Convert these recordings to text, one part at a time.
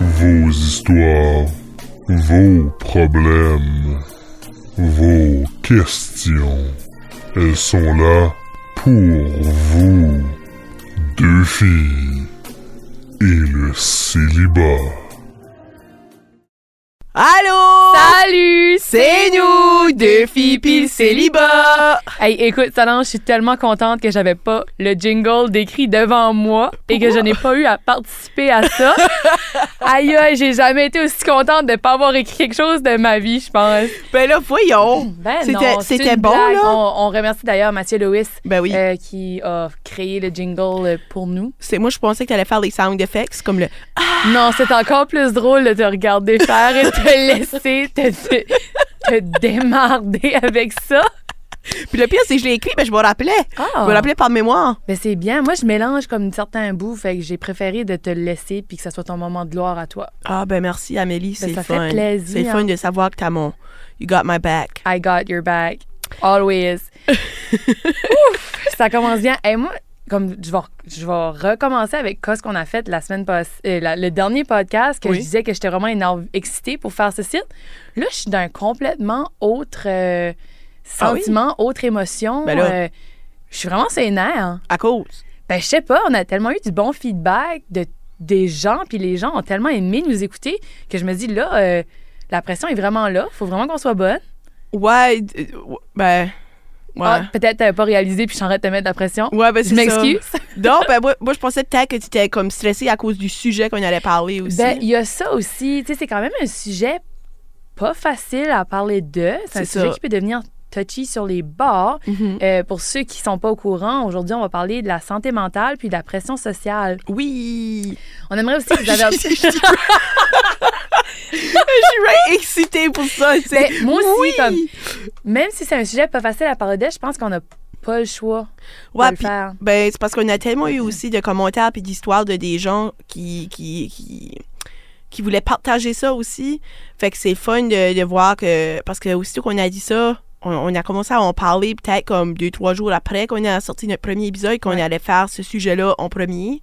Vos histoires, vos problèmes, vos questions, elles sont là pour vous. Deux filles et le célibat. Allô? Salut! C'est nous, deux filles pis le célibat! Hey, écoute, Solange, je suis tellement contente que j'avais pas le jingle décrit devant moi et que je n'ai pas eu à participer à ça. aïe, aïe, j'ai jamais été aussi contente de pas avoir écrit quelque chose de ma vie, je pense. Ben là, voyons! Ben C'était- bon, blague. là? On, on remercie d'ailleurs Mathieu Lewis Ben oui. euh, qui a créé le jingle pour nous. C'est moi, je pensais que t'allais faire les sound effects, comme le. Non, c'est encore plus drôle de te regarder faire et te laisser te, te, te démarder avec ça? Puis le pire, c'est que je l'ai écrit, ben je me rappelais. Ah. Je me rappelais par mémoire. Mais c'est bien. Moi, je mélange comme certains bouts, fait que j'ai préféré de te le laisser puis que ça soit ton moment de gloire à toi. Ah, ben merci, Amélie. C'est Ben, ça fun. fait plaisir. C'est fun de savoir que t'as mon. You got my back. I got your back. Always. Ouf, ça commence bien. Et moi, comme je vais, je vais recommencer avec quoi ce qu'on a fait la semaine passée, euh, la- le dernier podcast que Oui. je disais que j'étais vraiment excitée pour faire ce site. Là, je suis d'un complètement autre euh, Ah oui? sentiment, autre émotion. Ben. Euh, je suis vraiment sénère. À cause? Ben, je sais pas, on a tellement eu du bon feedback de, des gens, puis les gens ont tellement aimé nous écouter que je me dis, là, la pression est vraiment là. faut vraiment qu'on soit bonne. Ouais, ben. Ouais. Ah, peut-être t'avais pas réalisé, puis je suis en train de te mettre de la pression. Ouais, ben je m'excuse. Non, ben moi, moi, je pensais peut-être que tu étais comme stressée à cause du sujet qu'on allait parler aussi. Ben, il y a ça aussi. Tu sais, c'est quand même un sujet pas facile à parler de. C'est un sujet ça. qui peut devenir touchy sur les bords. Mhm. Euh, pour ceux qui sont pas au courant, aujourd'hui, on va parler de la santé mentale puis de la pression sociale. Oui. On aimerait aussi vous avertir. Je suis vraiment excitée pour ça. tu sais. Ben, moi aussi, Oui. comme, même si c'est un sujet pas facile à parler de, je pense qu'on n'a pas le choix Ouais, de le puis- faire. Ben, c'est parce qu'on a tellement eu aussi de commentaires puis d'histoires de des gens qui, qui, qui, qui voulaient partager ça aussi. Fait que c'est fun de, de voir que. Parce que aussitôt qu'on a dit ça, on, on a commencé à en parler peut-être comme deux, trois jours après qu'on a sorti notre premier épisode, qu'on Ouais. allait faire ce sujet-là en premier.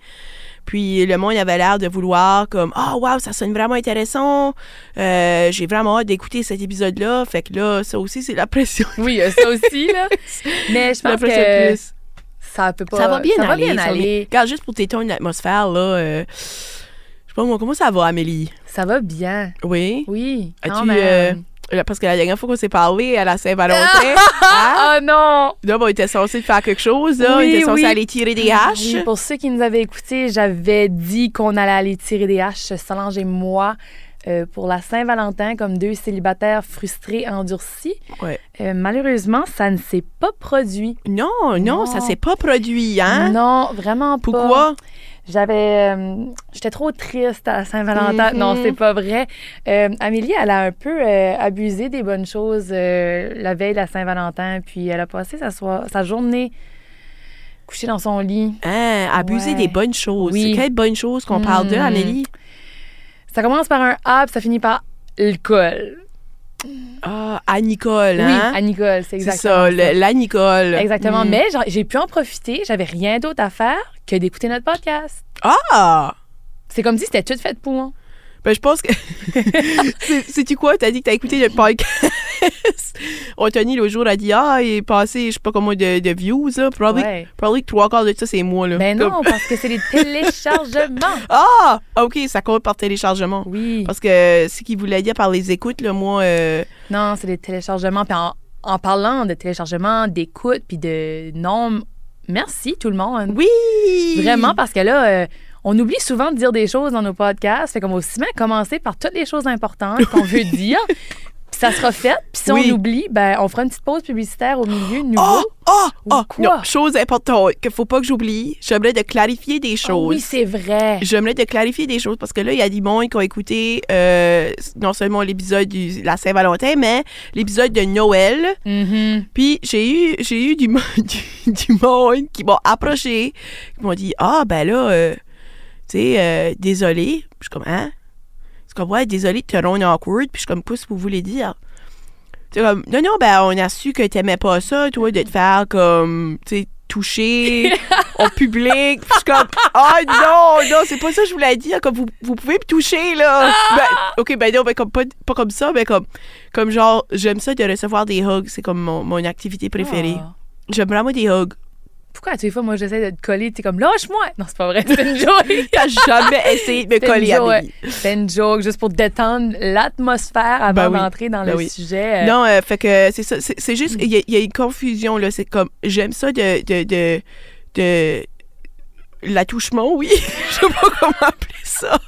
Puis le monde avait l'air de vouloir comme Ah wow ça sonne vraiment intéressant. Euh, J'ai vraiment hâte d'écouter cet épisode-là. Fait que là, ça aussi c'est la pression. Oui, a ça aussi, là. Mais je pense que plus. ça peut pas. Ça va bien ça aller. Va bien ça va bien. aller. Regarde, juste pour t'étendre l'atmosphère, là, euh, je sais pas moi, comment ça va, Amélie? Ça va bien. Oui? Oui. As-tu, parce que la dernière fois qu'on s'est parlé à la Saint-Valentin, hein, Oh non! là, ben, on était censé faire quelque chose, là, on Oui, était censé oui. aller tirer des haches. Oui, pour ceux qui nous avaient écoutés, j'avais dit qu'on allait aller tirer des haches, Solange et moi, euh, pour la Saint-Valentin, comme deux célibataires frustrés, endurcis. Ouais. Euh, malheureusement, ça ne s'est pas produit. Non, non, Non. ça s'est pas produit, hein? Non, vraiment pas. Pourquoi? J'avais. euh, J'étais trop triste à Saint-Valentin. Mhm. Non, c'est pas vrai. Euh, Amélie, elle a un peu euh, abusé des bonnes choses la veille de la Saint-Valentin, puis elle a passé sa, sa journée couchée dans son lit. Hein, abuser Ouais. des bonnes choses. Oui. C'est quelle bonne chose qu'on parle de, Mhm. Amélie? Ça commence par un A, puis ça finit par l'alcool. Ah, à Nicole, Oui, hein? à Nicole, c'est exactement ça, ça. le- la Nicole. Exactement. Mhm. Mais j'ai pu en profiter. J'avais rien d'autre à faire que d'écouter notre podcast. Ah! C'est comme si c'était tout fait pour moi. Ben, je pense que. C'est- Sais-tu quoi? T'as dit que t'as écouté le podcast. Anthony, le jour, a dit Ah, il est passé, je sais pas combien de, de views, là. Probably, Ouais. probably que trois quarts de ça, c'est moi, là. Ben Comme- non, parce que c'est des téléchargements. Ah! OK, ça compte par téléchargement. Oui. Parce que ce qu'il voulait dire par les écoutes, là, moi. euh, Non, c'est des téléchargements. Puis en, en parlant de téléchargements, d'écoute, puis de nombre, merci tout le monde. Oui! Vraiment, parce que là, euh, on oublie souvent de dire des choses dans nos podcasts. Fait qu'on va aussi bien commencer par toutes les choses importantes qu'on veut dire. Ça sera fait. Puis si Oui. on oublie, ben, on fera une petite pause publicitaire au milieu, de nouveau. Oh! Oh! Oh! quoi? Non, chose importante qu'il faut pas que j'oublie. J'aimerais de clarifier des choses. oui, c'est vrai. J'aimerais te clarifier des choses parce que là, il y a des monde qui ont écouté euh, non seulement l'épisode de la Saint-Valentin, mais l'épisode de Noël. Mhm. Puis j'ai eu, j'ai eu du, mo- du, du monde qui m'ont approché, qui m'ont dit Ah, ben là, euh, tu sais, euh, désolé. Je suis comme Hein? C'est comme Ouais, désolé de te rendre awkward. Puis je suis comme Qu'est-ce que vous voulez dire? C'est comme Non, non, ben on a su que t'aimais pas ça, toi, de te faire comme, tu sais, toucher en public. Puis je suis comme, ah non, non, c'est pas ça que je voulais dire. Comme, vous, vous pouvez me toucher, là. Ben, OK, ben non, ben comme, pas, pas comme ça, mais comme, comme genre, j'aime ça de recevoir des hugs. C'est comme mon, mon activité préférée. Ah. J'aime vraiment des hugs. Pourquoi à toutes les fois, moi, j'essaie de te coller, t'es comme, lâche-moi! Non, c'est pas vrai, c'est une joke. T'as jamais essayé de me coller, joke. Amélie. C'est une joke, juste pour détendre l'atmosphère avant Ben oui. d'entrer dans Ben le oui. sujet. Non, euh, fait que c'est ça. C'est c'est juste, il y, a- il y a une confusion, là. C'est comme, j'aime ça de, de, de, de l'attouchement, oui. Je sais pas comment appeler ça.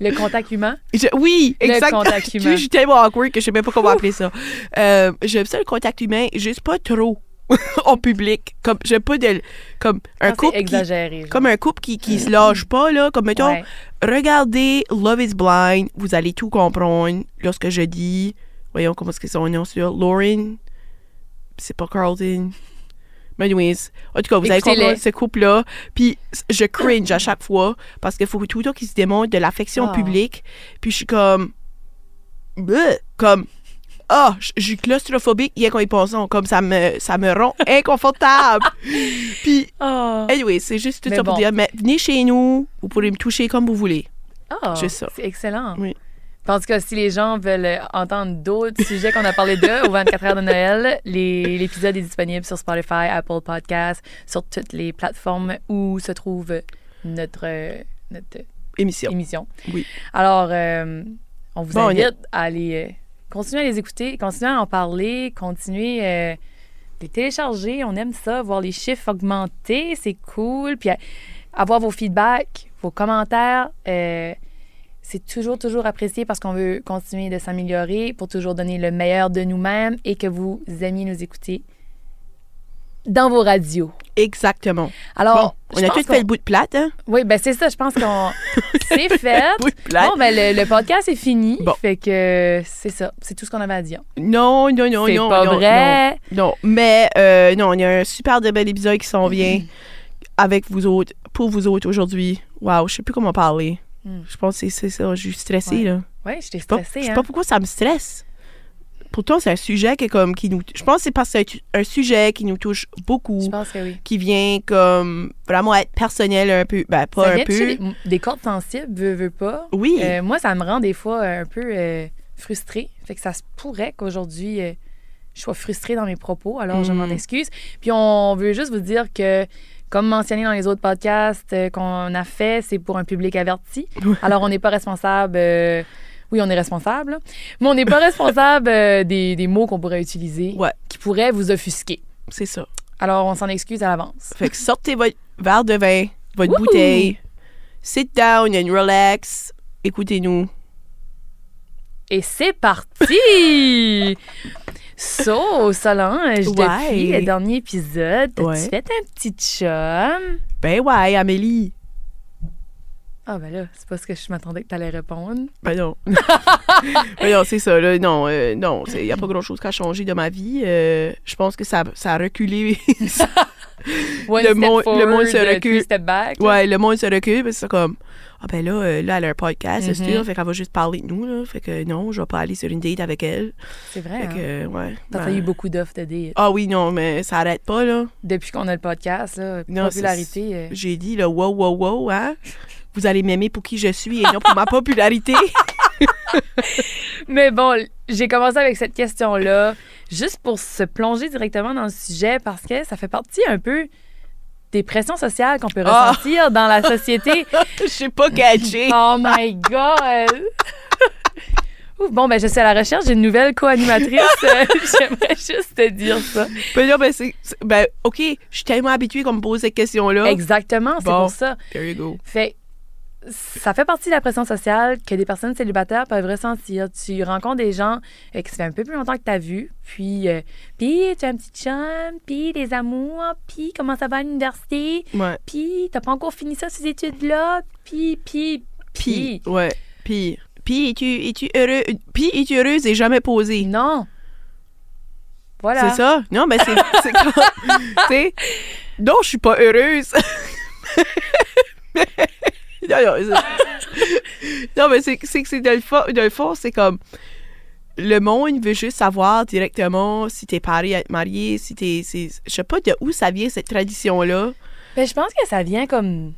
Le contact humain? Je- oui, Le exactement. contact Tu humain. Je suis tellement awkward que je sais même pas comment appeler ça. Euh, j'aime ça le contact humain, juste pas trop en public. Comme j'aime pas de comme un couple qui, exagéré. genre. comme un couple qui qui se lâche pas là, comme mettons Ouais. regardez Love is Blind, vous allez tout comprendre lorsque je dis voyons comment est-ce que son nom sur Lauren c'est pas Carlton. Mais anyways, en tout cas, vous allez Écoutez-les. comprendre ce couple-là. Puis je cringe à chaque fois parce qu'il faut tout le temps qu'ils se démontrent de l'affection Ah. publique. Puis je suis comme... Bleh, comme... Ah, je je suis claustrophobique rien qu'en y pensant. Comme ça me, ça me rend inconfortable. Puis, Ah. anyway, c'est juste tout Mais ça pour bon. dire, mais venez chez nous, vous pourrez me toucher comme vous voulez. Ah, ça. C'est excellent. Oui. En tout cas, si les gens veulent euh, entendre d'autres sujets qu'on a parlé d'eux au 24 heures de Noël, l'épisode est disponible sur Spotify, Apple Podcasts, sur toutes les plateformes où se trouve notre, euh, notre Émission. émission. Oui. Alors, euh, on vous Bon, on y invite à aller continuer à les écouter, continuer à en parler, continuer euh, les télécharger. On aime ça, voir les chiffres augmenter, c'est cool. Puis avoir vos feedbacks, vos commentaires. euh, c'est toujours, toujours apprécié parce qu'on veut continuer de s'améliorer pour toujours donner le meilleur de nous-mêmes et que vous aimiez nous écouter dans vos radios. Exactement. Alors, Bon, on a tout fait le bout de plate, hein? Oui, ben c'est ça, je pense qu'on... c'est fait. bout de plate. Bon, ben le, le podcast est fini. Bon. Fait que c'est ça. C'est tout ce qu'on avait à dire. Non, non, non, c'est non. pas non, vrai. Non, mais euh, non, il y a un super de bel épisode qui s'en vient avec vous autres, pour vous autres aujourd'hui. Waouh, je sais plus comment parler. Mm. Je pense que c'est- c'est ça, je suis stressée, Ouais. là. Oui, je t'ai stressée, je sais hein. pas pourquoi ça me stresse. Pourtant, c'est un sujet qui, est comme, qui nous... Je pense que c'est parce que c'est un, sujet qui nous touche beaucoup, Je pense que oui. qui vient comme vraiment être personnel un peu. Ben, pas ça un peu. des, des cordes sensibles, veux, veux pas? Oui. Euh, moi, ça me rend des fois un peu euh, frustrée. Fait que ça se pourrait qu'aujourd'hui, euh, je sois frustrée dans mes propos. Alors, je m'en excuse. Puis, on veut juste vous dire que, comme mentionné dans les autres podcasts euh, qu'on a fait, c'est pour un public averti. Alors, on n'est pas responsable. euh, oui, on est responsable, là. mais on n'est pas responsable euh, des, des mots qu'on pourrait utiliser Ouais. qui pourraient vous offusquer. C'est ça. Alors, on s'en excuse à l'avance. Fait que sortez votre verre de vin, votre Wouhou! bouteille, sit down and relax, écoutez-nous. Et c'est parti! So, Solange, Ouais. depuis le dernier épisode, Ouais. fait un petit chum? Ben ouais, Amélie. Ah, ben là, c'est pas ce que je m'attendais que t'allais répondre. Ben non. ben non, c'est ça, là. Non, euh, non, il n'y a pas grand-chose qui a changé de ma vie. Euh, je pense que ça, ça a reculé. One Le step monde- le monde se euh, recule. step back. ouais, le monde se recule, parce que c'est comme... Ah ben là, euh, là, elle a un podcast, c'est Mhm. sûr, fait qu'elle va juste parler de nous, là. Fait que non, je vais pas aller sur une date avec elle. C'est vrai. Fait hein? que, euh, ouais. T'as ben- eu beaucoup d'offres de date. Ah oui, non, mais ça arrête pas, là. Depuis qu'on a le podcast, là, Non, popularité. euh, J'ai dit, là, wow, wow, wow, hein. Vous allez m'aimer pour qui je suis et non pour ma popularité. Mais bon, j'ai commencé avec cette question-là, juste pour se plonger directement dans le sujet, parce que ça fait partie un peu des pressions sociales qu'on peut Ah! ressentir dans la société. Je sais pas catché. Oh my God! Ouf, bon, ben, je suis à la recherche d'une nouvelle co-animatrice. Euh, J'aimerais juste te dire ça. Ben ben Ben, OK, je suis tellement habituée qu'on me pose cette question-là. Exactement, c'est Bon. pour ça. There you go. Fait ça fait partie de la pression sociale que des personnes célibataires peuvent ressentir. Tu rencontres des gens euh, qui ça fait un peu plus longtemps que tu as vu, puis, euh, puis tu as un petit chum, puis des amours, puis comment ça va à l'université, Ouais. puis t'as pas encore fini ça, ces études-là, puis, puis, Puis, puis. ouais. Puis, puis es-tu, es-tu heureux? Puis, es-tu heureuse et jamais posée? Non. Voilà. C'est ça? Non, mais c'est, c'est quand... tu sais, non, je suis pas heureuse. Mais- non, non, c'est- non, mais c'est, que c'est de le fond, c'est comme... le monde veut juste savoir directement si t'es paré à être marié, si t'es. Je sais pas de où ça vient cette tradition-là. Ben, je pense que ça vient comme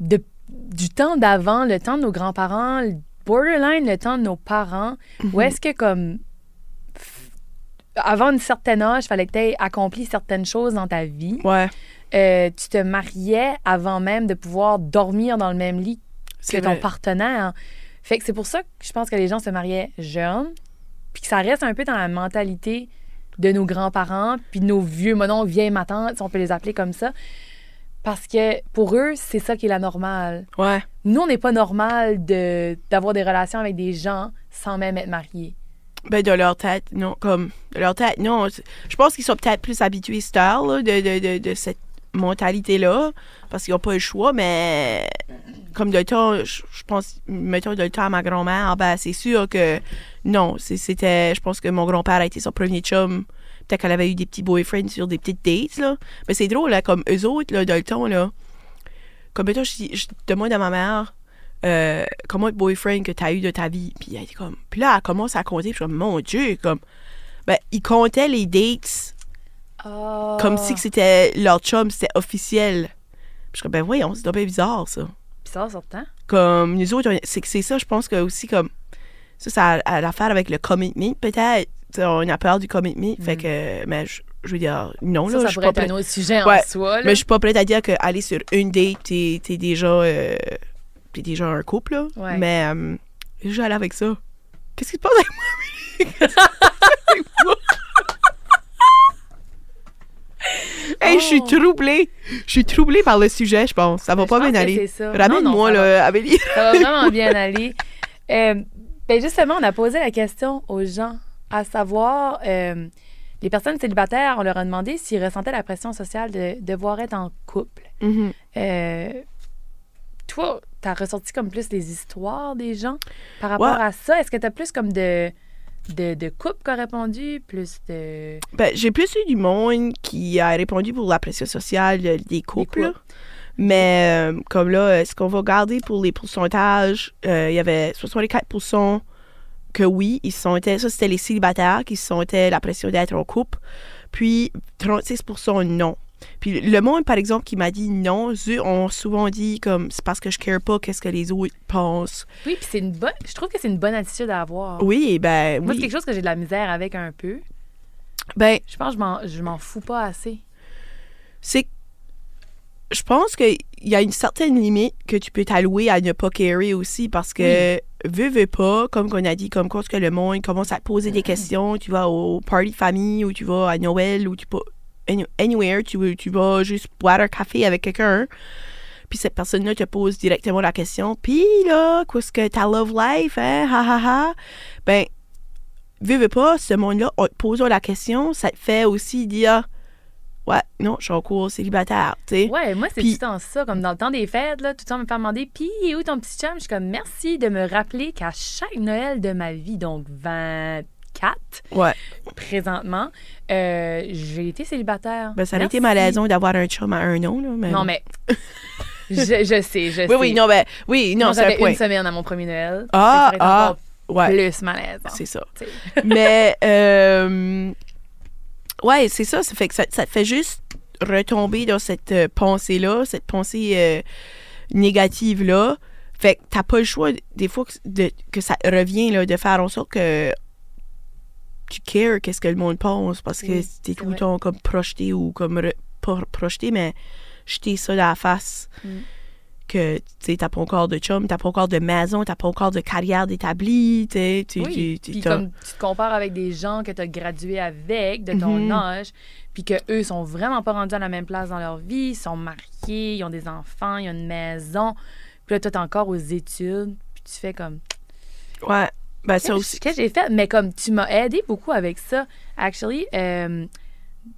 de, du temps d'avant, le temps de nos grands-parents, le borderline, le temps de nos parents, où est-ce que comme avant un certain âge, fallait que tu aies accompli certaines choses dans ta vie. Ouais. Euh, tu te mariais avant même de pouvoir dormir dans le même lit que ton vrai. partenaire. Fait que c'est pour ça que je pense que les gens se mariaient jeunes, puis que ça reste un peu dans la mentalité de nos grands-parents, puis de nos vieux monons, vieilles matantes, si on peut les appeler comme ça. Parce que pour eux, c'est ça qui est la normale. Ouais. Nous, on n'est pas normal de, d'avoir des relations avec des gens sans même être mariés. Ben, de leur tête, non. Comme, de leur tête, non. Je pense qu'ils sont peut-être plus habitués, star, là, de, de, de, de cette mentalité-là, parce qu'ils n'ont pas le choix, mais comme de temps, je, pense, mettons de temps à ma grand-mère, ben, c'est sûr que non. C'était, je pense que mon grand-père a été son premier chum. Peut-être qu'elle avait eu des petits boyfriends sur des petites dates, là. Mais c'est drôle, là, comme eux autres, là, de le temps, là. Comme, mettons, je, je demande à ma mère, euh, comment le boyfriend que tu as eu de ta vie? Puis elle était comme. Puis là, elle commence à compter. Je suis comme, mon Dieu, comme. Ben, il comptait les dates comme si que c'était leur chum, c'était officiel. Puis je suis comme, ben voyons, c'est un peu bizarre, ça. Puis ça sort temps. Comme, nous autres, c'est c'est ça, je pense que aussi, comme. Ça, ça a, a l'affaire avec le commitment, peut-être. On a peur du commitment. Fait que, mais je, je veux dire, non, Ça, là, ça je suis pourrait pas être prête. un autre sujet Ouais, en soi. là. Mais je suis pas prête à dire qu'aller sur une date, t'es t'es déjà, euh, déjà un couple, là. Ouais. Mais euh, je vais aller avec ça. Qu'est-ce qui se passe avec moi? Hey, je suis Oh. troublée. Je suis troublée par le sujet, je pense. Ça va Mais pas bien aller. Ramène-moi, là, Amélie. Ça va vraiment bien aller. Euh, ben justement, on a posé la question aux gens, à savoir, euh, les personnes célibataires, on leur a demandé s'ils ressentaient la pression sociale de devoir être en couple. Mhm. Euh, toi, t'as ressorti comme plus des histoires des gens par rapport Ouais. à ça? Est-ce que t'as plus comme de, de, de couples qui ont répondu, plus de... Ben, j'ai plus eu du monde qui a répondu pour la pression sociale des couples. Mais euh, comme là, ce qu'on va garder pour les pourcentages, euh, il y avait 64% que oui, ils sentaient, ça c'était les célibataires qui se sentaient la pression d'être en couple, puis 36% non. Puis le monde, par exemple, qui m'a dit non, eux ont souvent dit comme c'est parce que je care pas qu'est-ce que les autres pensent. Oui, puis c'est une bonne... Je trouve que c'est une bonne attitude à avoir. Oui, ben Moi, c'est oui. quelque chose que j'ai de la misère avec un peu. Ben, Je pense que je m'en- je m'en fous pas assez. c'est je pense qu'il y a une certaine limite que tu peux t'allouer à ne pas carry aussi parce que veux, veux pas, comme qu'on a dit, comme quand que le monde commence à te poser des questions, tu vas au party de famille ou tu vas à Noël ou tu anywhere, tu, tu vas juste boire un café avec quelqu'un. Puis cette personne-là te pose directement la question. Puis là, qu'est-ce que ta love life, hein? Ha ha ha? Ben, veux, pas, ce monde-là, en te posant la question, ça te fait aussi dire Ouais, non, je suis en cours célibataire, tu sais. Ouais, moi, c'est tout le temps ça. Comme dans le temps des fêtes, là, tout le temps me faire demander Puis, où ton petit chum Je suis comme Merci de me rappeler qu'à chaque Noël de ma vie, donc 24 Ouais. présentement, euh, j'ai été célibataire. Ben, ça aurait été malaisant d'avoir un chum à un an, là. Mais Non, mais. je, je sais, je Oui, sais. oui, non, ben, oui, non, c'est un point. une semaine à mon premier Noël. Ah, ah, Ouais, Plus malaisant. c'est ça. Mais, euh, ouais, c'est ça. Ça fait que ça, ça te fait juste retomber dans cette euh, pensée-là, cette pensée négative-là. Fait que t'as pas le choix, des fois, que, de- que ça revient, là, de faire en sorte que tu cares qu'est-ce que le monde pense parce que Oui, t'es tout le temps comme projeté ou comme re- pas projeté, mais jeter ça dans la face. Mm. Que, tu sais, t'as pas encore de chum, t'as pas encore de maison, t'as pas encore de carrière d'établie, tu sais, tu- Oui, puis tu te compares avec des gens que tu as gradué avec de ton Mhm. âge, puis que eux sont vraiment pas rendus à la même place dans leur vie, ils sont mariés, ils ont des enfants, ils ont une maison, puis là toi t'es encore aux études, puis tu fais comme Ouais, ben ça Qu'est-ce aussi. que j'ai fait? Mais comme tu m'as aidé beaucoup avec ça actually euh,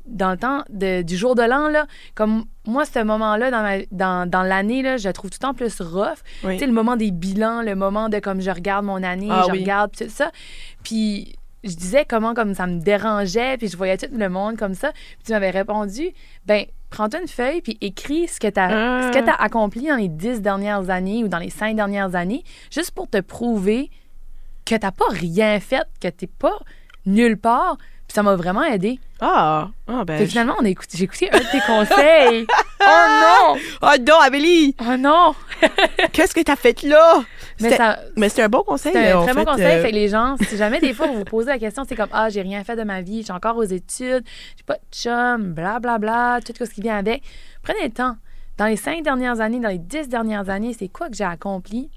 dans le temps de- du jour de l'an là, comme moi ce moment-là dans dans, dans l'année là, je le trouve tout le temps plus rough. Oui. Tu sais, le moment des bilans, le moment de comme je regarde mon année, Ah je oui. regarde tout ça. Puis je disais comment comme ça me dérangeait, puis je voyais tout le monde comme ça. Puis tu m'avais répondu, ben prends-toi une feuille puis écris ce que tu as, Ah. ce que t'as accompli dans les dix dernières années ou dans les cinq dernières années, juste pour te prouver que t'as pas rien fait, que t'es pas nulle part. Puis ça m'a vraiment aidé. Ah, ah ben. Fait que je- finalement, on a écouté, j'ai écouté un de tes conseils. oh non! Oh non, Amélie! Oh non! Qu'est-ce que t'as fait là? Mais C'était- ça, Mais c'était un bon conseil. C'est un très bon fait, conseil. euh, Fait que les gens, si jamais des fois vous vous posez la question, c'est comme Ah, j'ai rien fait de ma vie, je suis encore aux études, j'ai pas de chum, blablabla, bla, bla, tout ce qui vient avec. Prenez le temps. Dans les cinq dernières années, dans les dix dernières années, c'est quoi que j'ai accompli?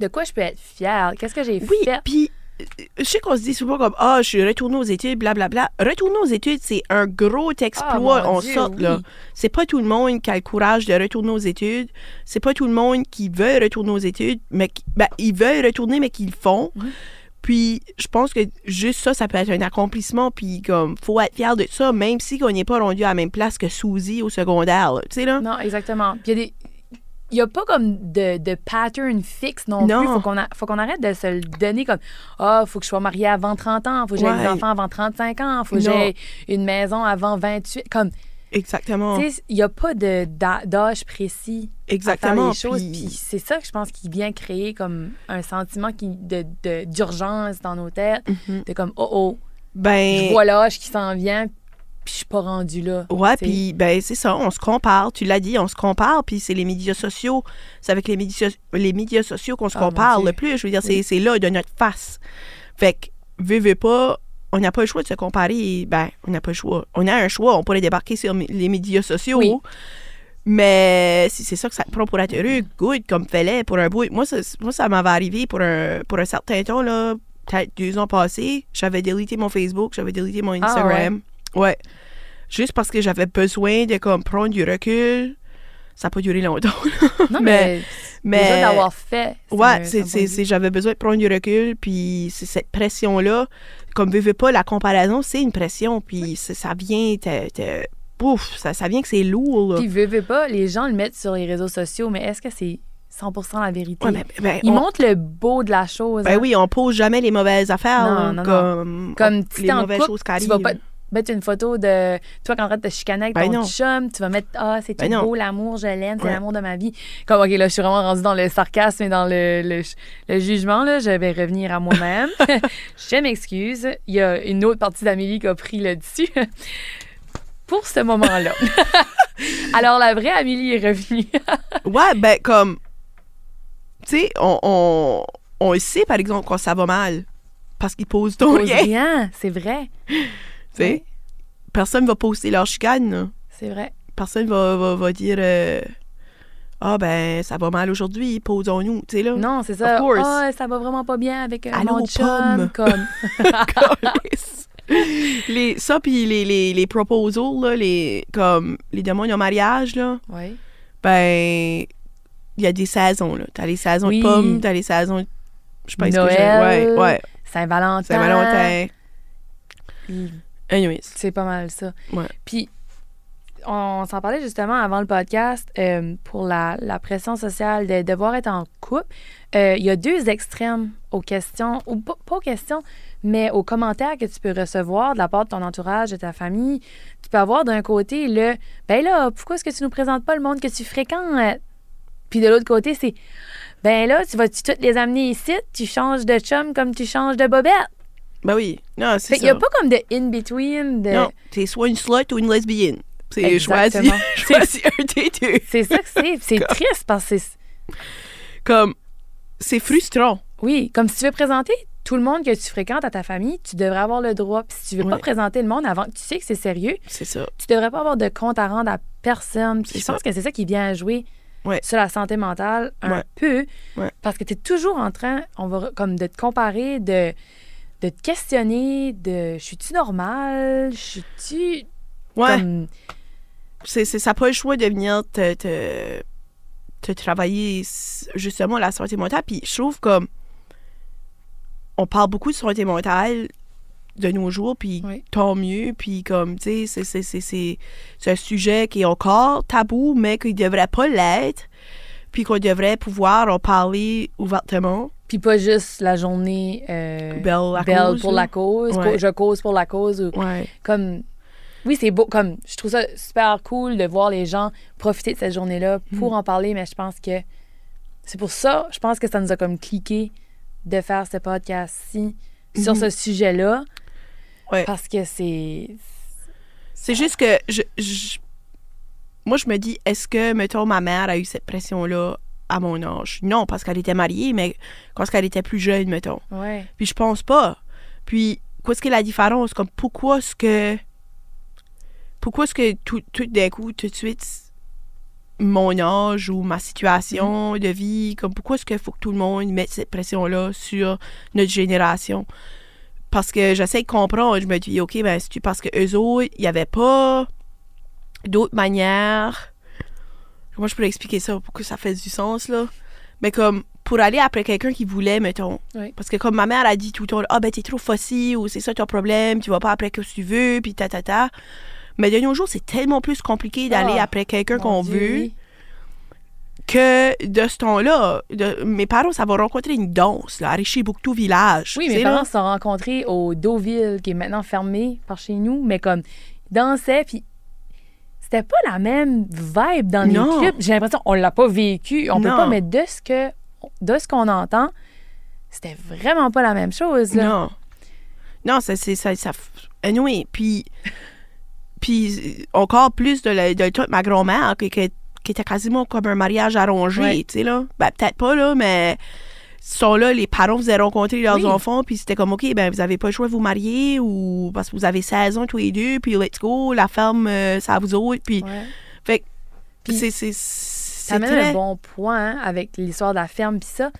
De quoi je peux être fière? Qu'est-ce que j'ai Oui, fait? puis euh, je sais qu'on se dit souvent comme Ah, je suis retournée aux études, blablabla. Retourner aux études, c'est un gros exploit. Ah, mon on Dieu, sort, oui. là. C'est pas tout le monde qui a le courage de retourner aux études. C'est pas tout le monde qui veut retourner aux études, mais qui, ben, ils veulent retourner, mais qu'ils le font. Oui. Puis je pense que juste ça, ça peut être un accomplissement. Puis comme, faut être fier de ça, même si on n'est pas rendu à la même place que Suzy au secondaire. là. Tu sais, là? Non, exactement. Puis il y a des. Il n'y a pas comme de, de pattern fixe non, Non. plus. Faut qu'on a- faut qu'on arrête de se le donner comme Ah, faut que je sois mariée avant 30 ans, faut que j'aie des enfants avant 35 ans, faut que j'ai une maison avant 28. Comme, Exactement. Tu sais, il n'y a pas de d'âge précis à faire Exactement. les choses. puis- Puis c'est ça que je pense qui vient créer comme un sentiment qui, de, de- d'urgence dans nos têtes. Mhm. De comme, oh oh, Ben, je vois l'âge qui s'en vient, puis je suis pas rendue là. Ouais, puis ben c'est ça, on se compare. Tu l'as dit, on se compare, puis c'est les médias sociaux. C'est avec les médias, les médias sociaux qu'on se Ah, compare le plus. Je veux dire, c'est- Oui. c'est là de notre face. Fait que, veux, veux pas, on n'a pas le choix de se comparer. Ben, on n'a pas le choix. On a un choix, on pourrait débarquer sur les médias sociaux. Oui. Mais si c'est ça que ça te prend pour être heureux, good, comme fallait pour un bout. Moi, ça, moi, ça m'avait arrivé pour un, pour un certain temps, là, peut-être deux ans passés. J'avais délité mon Facebook, j'avais délité mon Ah, Instagram. Ouais. Juste parce que j'avais besoin de comme, prendre du recul. Ça n'a pas duré longtemps. Non, Mais- mais, mais- déjà d'avoir fait. Ouais, c'est, j'avais besoin de prendre du recul, puis c'est cette pression-là. Comme veux pas, la comparaison, c'est une pression, puis ça vient, te, te- pouf, ça, ça vient que c'est lourd. là. Puis, veux, veux pas, les gens le mettent sur les réseaux sociaux, mais est-ce que c'est 100 la vérité? Ouais, ben, ben, Ils on- montrent le beau de la chose. ben hein. oui, on pose jamais les mauvaises affaires, Non, là, non, non. comme, Comme on- si les en mauvaises couple, choses qui tu vas pas mettre une photo de toi qui en train de te chicaner avec Ben ton non. chum, tu vas mettre Ah, c'est tout Ben non. beau, l'amour, je l'aime, c'est Ouais. l'amour de ma vie. Comme, OK, là, je suis vraiment rendue dans le sarcasme et dans le, le, le jugement, là. Je vais revenir à moi-même. je m'excuse. Il y a une autre partie d'Amélie qui a pris le dessus. Pour ce moment-là. Alors, la vraie Amélie est revenue. Ouais, ben comme, tu sais, on, on, on sait, par exemple, quand ça va mal, parce qu'ils posent ton Pose lien, rien, c'est vrai. Personne va poster leur chicane. C'est vrai. Personne va, va, va dire, euh, ah ben, ça va mal aujourd'hui, posons-nous, tu sais, là. Non, c'est ça. Ah, ça va vraiment pas bien avec euh, Allô, mon chum. pomme. Comme. Les, ça, puis les, les, les proposals, là, les, comme les demandes en mariage, là, oui. ben, il y a des saisons, là. T'as les saisons Oui. de pommes, t'as les saisons de... Je pas ce que. Noël. Ouais, ouais. Saint-Valentin. Saint-Valentin. Anyways. C'est pas mal ça. Ouais. Puis, on s'en parlait justement avant le podcast euh, pour la, la pression sociale de devoir être en couple. Euh, Il y a deux extrêmes aux questions, ou pas, pas aux questions, mais aux commentaires que tu peux recevoir de la part de ton entourage, de ta famille. Tu peux avoir d'un côté le Ben là, pourquoi est-ce que tu nous présentes pas le monde que tu fréquentes? Puis de l'autre côté, c'est Ben là, tu vas-tu toutes les amener ici? Tu changes de chum comme tu changes de bobette. Ben oui. Non, c'est qu'il n'y a ça. pas comme de in-between. De... Non, t'es soit une slut ou une lesbienne. C'est choisi, choisi un des deux. C'est ça que c'est. C'est triste parce que c'est. Comme, c'est frustrant. Oui, comme si tu veux présenter tout le monde que tu fréquentes à ta famille, tu devrais avoir le droit. Puis si tu veux pas présenter le monde avant que tu sais que c'est sérieux, C'est ça. tu devrais pas avoir de compte à rendre à personne. Puis je pense ça. que c'est ça qui vient jouer Ouais. sur la santé mentale un Ouais. peu. Parce que tu es toujours en train, on va comme de te comparer, de, de te questionner, de je suis-tu normal? Je suis-tu. Ouais. Comme, c'est, c'est- ça n'a pas le choix de venir te, te, te travailler justement la santé mentale. Puis je trouve comme on parle beaucoup de santé mentale de nos jours, puis Oui. tant mieux. Puis comme, tu sais, c'est, c'est, c'est, c'est, c'est un sujet qui est encore tabou, mais qui ne devrait pas l'être. Puis qu'on devrait pouvoir en parler ouvertement. Puis pas juste la journée euh, Belle pour la cause, Ouais. je cause pour la cause. Ou, Ouais. comme oui, c'est beau. Comme je trouve ça super cool de voir les gens profiter de cette journée-là pour Mm. en parler, mais je pense que c'est pour ça, je pense que ça nous a comme cliqué de faire ce podcast-ci sur Mhm. ce sujet-là. Ouais. Parce que c'est. C'est juste que je, je- moi, je me dis, est-ce que, mettons, ma mère a eu cette pression-là à mon âge? Non, parce qu'elle était mariée, mais quand elle était plus jeune, mettons. Ouais. Puis je pense pas. Puis, qu'est-ce que la différence? Comme, pourquoi est-ce que... Pourquoi est-ce que tout, tout d'un coup, tout de suite, mon âge ou ma situation Mm-hmm. de vie, comme, pourquoi est-ce qu'il faut que tout le monde mette cette pression-là sur notre génération? Parce que j'essaie de comprendre. Je me dis, OK, ben, c'est parce que eux autres, il n'y avait pas d'autres manières. Comment je pourrais expliquer ça pour que ça fasse du sens, là? Mais comme, pour aller après quelqu'un qui voulait, mettons. Oui. Parce que comme ma mère a dit tout le temps, ah ben t'es trop fossile ou c'est ça ton problème, tu vas pas après que tu veux, puis ta ta ta. Mais de nos jours, c'est tellement plus compliqué d'aller Ah, après quelqu'un qu'on veut que de ce temps-là. Mes parents, ça va rencontrer une danse, là, à Richibouctou Village. Oui, mes parents se sont rencontrés au Deauville, qui est maintenant fermé par chez nous, mais comme, ils dansaient, puis c'était pas la même vibe dans les Non. clips. J'ai l'impression qu'on l'a pas vécu, on peut pas, mais de ce que, de ce qu'on entend, c'était vraiment pas la même chose. là. Non. Non, ça, c'est ça. ça anyway, puis, puis encore plus de, la- de de ma grand-mère, qui, qui- qui était quasiment comme un mariage arrangé, Ouais. tu sais, là. Ben, peut-être pas, là, mais sont là, les parents faisaient rencontrer leurs Oui. enfants, puis c'était comme, OK, ben, vous avez pas le choix de vous marier, ou parce que vous avez 16 ans tous les deux, puis let's go, la ferme, euh, à vous autres, puis Ouais. Fait c'est... c'est- Ça très... un bon point hein, avec l'histoire de la ferme, puis ça.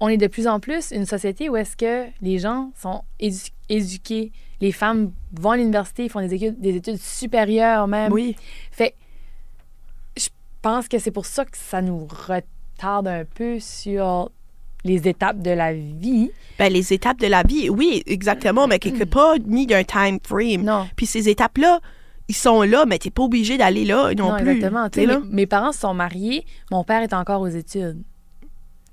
On est de plus en plus une société où est-ce que les gens sont édu- éduqués. Les femmes vont à l'université, font des études, des études supérieures même. Oui, Fait, je pense que c'est pour ça que ça nous retarde un peu sur les étapes de la vie. ben, les étapes de la vie, oui, exactement, mais quelque part ni d'un time frame. Non. Puis ces étapes-là, ils sont là, mais t'es pas obligé d'aller là non, Non, plus. exactement. tu Tu sais, sais, là. mes, mes parents se sont mariés. Mon père est encore aux études.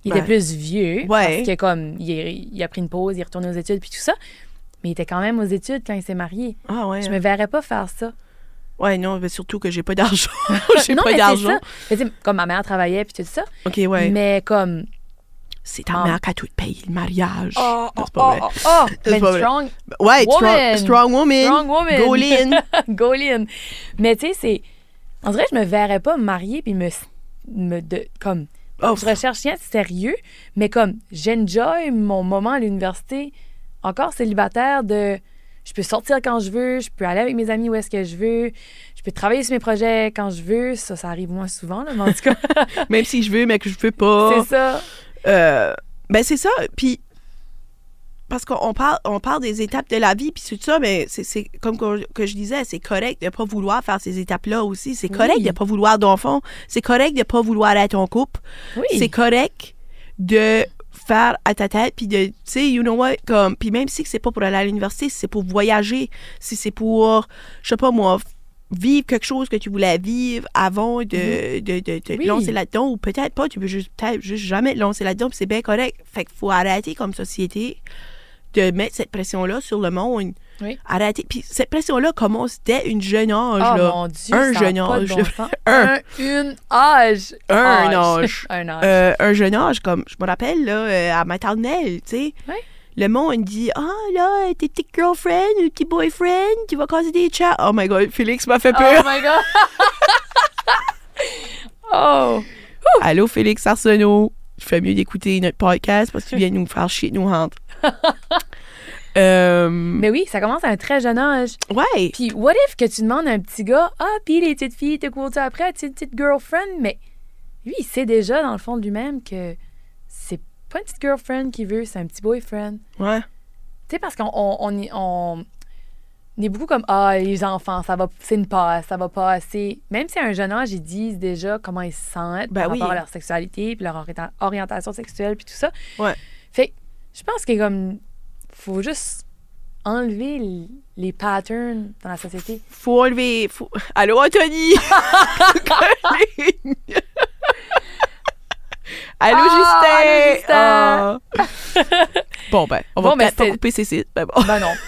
Il était plus vieux. Ouais. Parce que comme il, est- il a pris une pause, il est retourné aux études puis tout ça. Mais il était quand même aux études quand il s'est marié. Ah ouais. Je me verrais pas faire ça. Ouais, non, mais surtout que j'ai pas d'argent. j'ai pas d'argent. comme ma mère travaillait puis tout ça. OK, ouais. Mais comme. C'est ta Ah. mère qui a tout payé le mariage. Oh, c'est pas vrai. oh, oh, C'est ben pas vrai. strong, Ouais, strong, Woman. strong woman. strong woman. Go Lynn. Go Lynn. Mais tu sais, c'est. On dirait que je me verrais pas me marier puis me. me de, comme. Oh, je recherche rien de sérieux, mais comme j'enjoy mon moment à l'université, encore célibataire de. Je peux sortir quand je veux, je peux aller avec mes amis où est-ce que je veux, je peux travailler sur mes projets quand je veux. Ça, ça arrive moins souvent, là, mais en tout cas, Même si je veux, mais que je veux pas. c'est ça. Euh, ben c'est ça. Puis parce qu'on parle, on parle des étapes de la vie, puis tout ça, mais c'est- comme que, que je disais, c'est correct de pas vouloir faire ces étapes-là aussi. C'est correct Oui. de pas vouloir d'enfants. C'est correct de pas vouloir être en couple. Oui. C'est correct de faire à ta tête, puis de, tu sais, you know what, comme, puis même si c'est pas pour aller à l'université, si c'est pour voyager, si c'est pour, je sais pas moi, vivre quelque chose que tu voulais vivre avant de, de, de te Oui. lancer là-dedans, ou peut-être pas, tu peux juste, peut-être juste jamais te lancer là-dedans, c'est bien correct. Fait qu'il faut arrêter comme société de mettre cette pression-là sur le monde. Oui. Arrêter. Puis cette pression-là commence dès une jeune âge, Oh là. mon Dieu, Un jeune âge. bon. Un. un. Une âge. Un âge. un âge. Euh, un jeune âge, comme je me rappelle, là, euh, à maternelle, tu sais. Ouais. Le monde dit Ah, là, tes petites girlfriends ou tes petits boyfriends, tu vas casser des chats. Oh my god, Félix m'a fait Oh peur. my god. oh. Allô, Félix Arsenault. Je fais mieux d'écouter notre podcast parce que tu viens nous faire chier de nous rendre. euh, Mais oui, ça commence à un très jeune âge. ouais. Puis, what if que tu demandes à un petit gars, ah, puis les petites filles, t'as quoi après, as-tu une petite girlfriend? Mais lui, il sait déjà, dans le fond de lui-même, que pas une petite girlfriend qu'il veut, c'est un petit boyfriend. Ouais. Tu sais, parce qu'on on, on est, on, on est beaucoup comme, ah, les enfants, ça va, c'est une passe, ça va passer. Même si à un jeune âge, ils disent déjà comment ils se sentent Ben par oui. rapport à leur sexualité, puis leur orienta- orientation sexuelle, puis tout ça. Ouais. Fait que je pense que comme, faut juste enlever les patterns dans la société. Faut enlever. Faut... Allô, Anthony? Allô, Ah, Justin? allô, Ah. bon, ben, on va Bon, ben, peut-être pas c'était- couper ces sites. Ben bon. Ben non.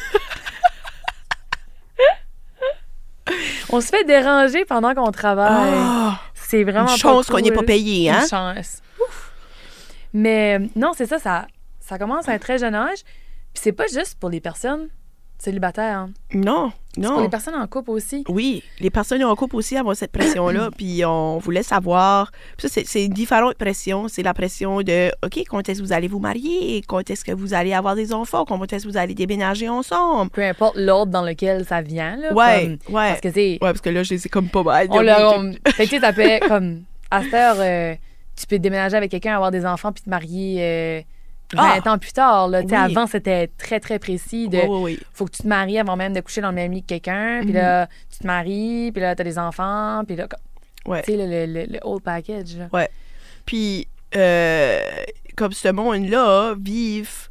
On se fait déranger pendant qu'on travaille. Ah, C'est vraiment une chance pas qu'on n'est pas payé, hein? Une chance. Ouf. Mais non, c'est ça, ça, ça commence à un très jeune âge. Puis c'est pas juste pour les personnes célibataires. hein. Non, C'est pour non. les personnes en couple aussi. Oui, les personnes en couple aussi ont cette pression-là, puis on voulait savoir. puis Ça, c'est- c'est une différente pression. C'est la pression de, OK, quand est-ce que vous allez vous marier? Quand est-ce que vous allez avoir des enfants? Quand est-ce que vous allez déménager ensemble? Peu importe l'ordre dans lequel ça vient. Là, Ouais, comme- ouais. Parce que, sais, Ouais, parce que là, je comme pas mal. on l'a. on- Fait que, ça comme. À cette heure, euh, tu peux déménager avec quelqu'un, avoir des enfants, puis te marier euh, 20 ans plus tard. Là. Tu sais, Oui. Avant, c'était très, très précis. De, Oui, oui, faut que tu te maries avant même de coucher dans le même lit que quelqu'un. Puis Mhm. là, tu te maries, puis là, t'as des enfants. Puis là, Ouais. tu sais, le, le, le, le whole package. là. Puis, euh, comme ce monde-là vivent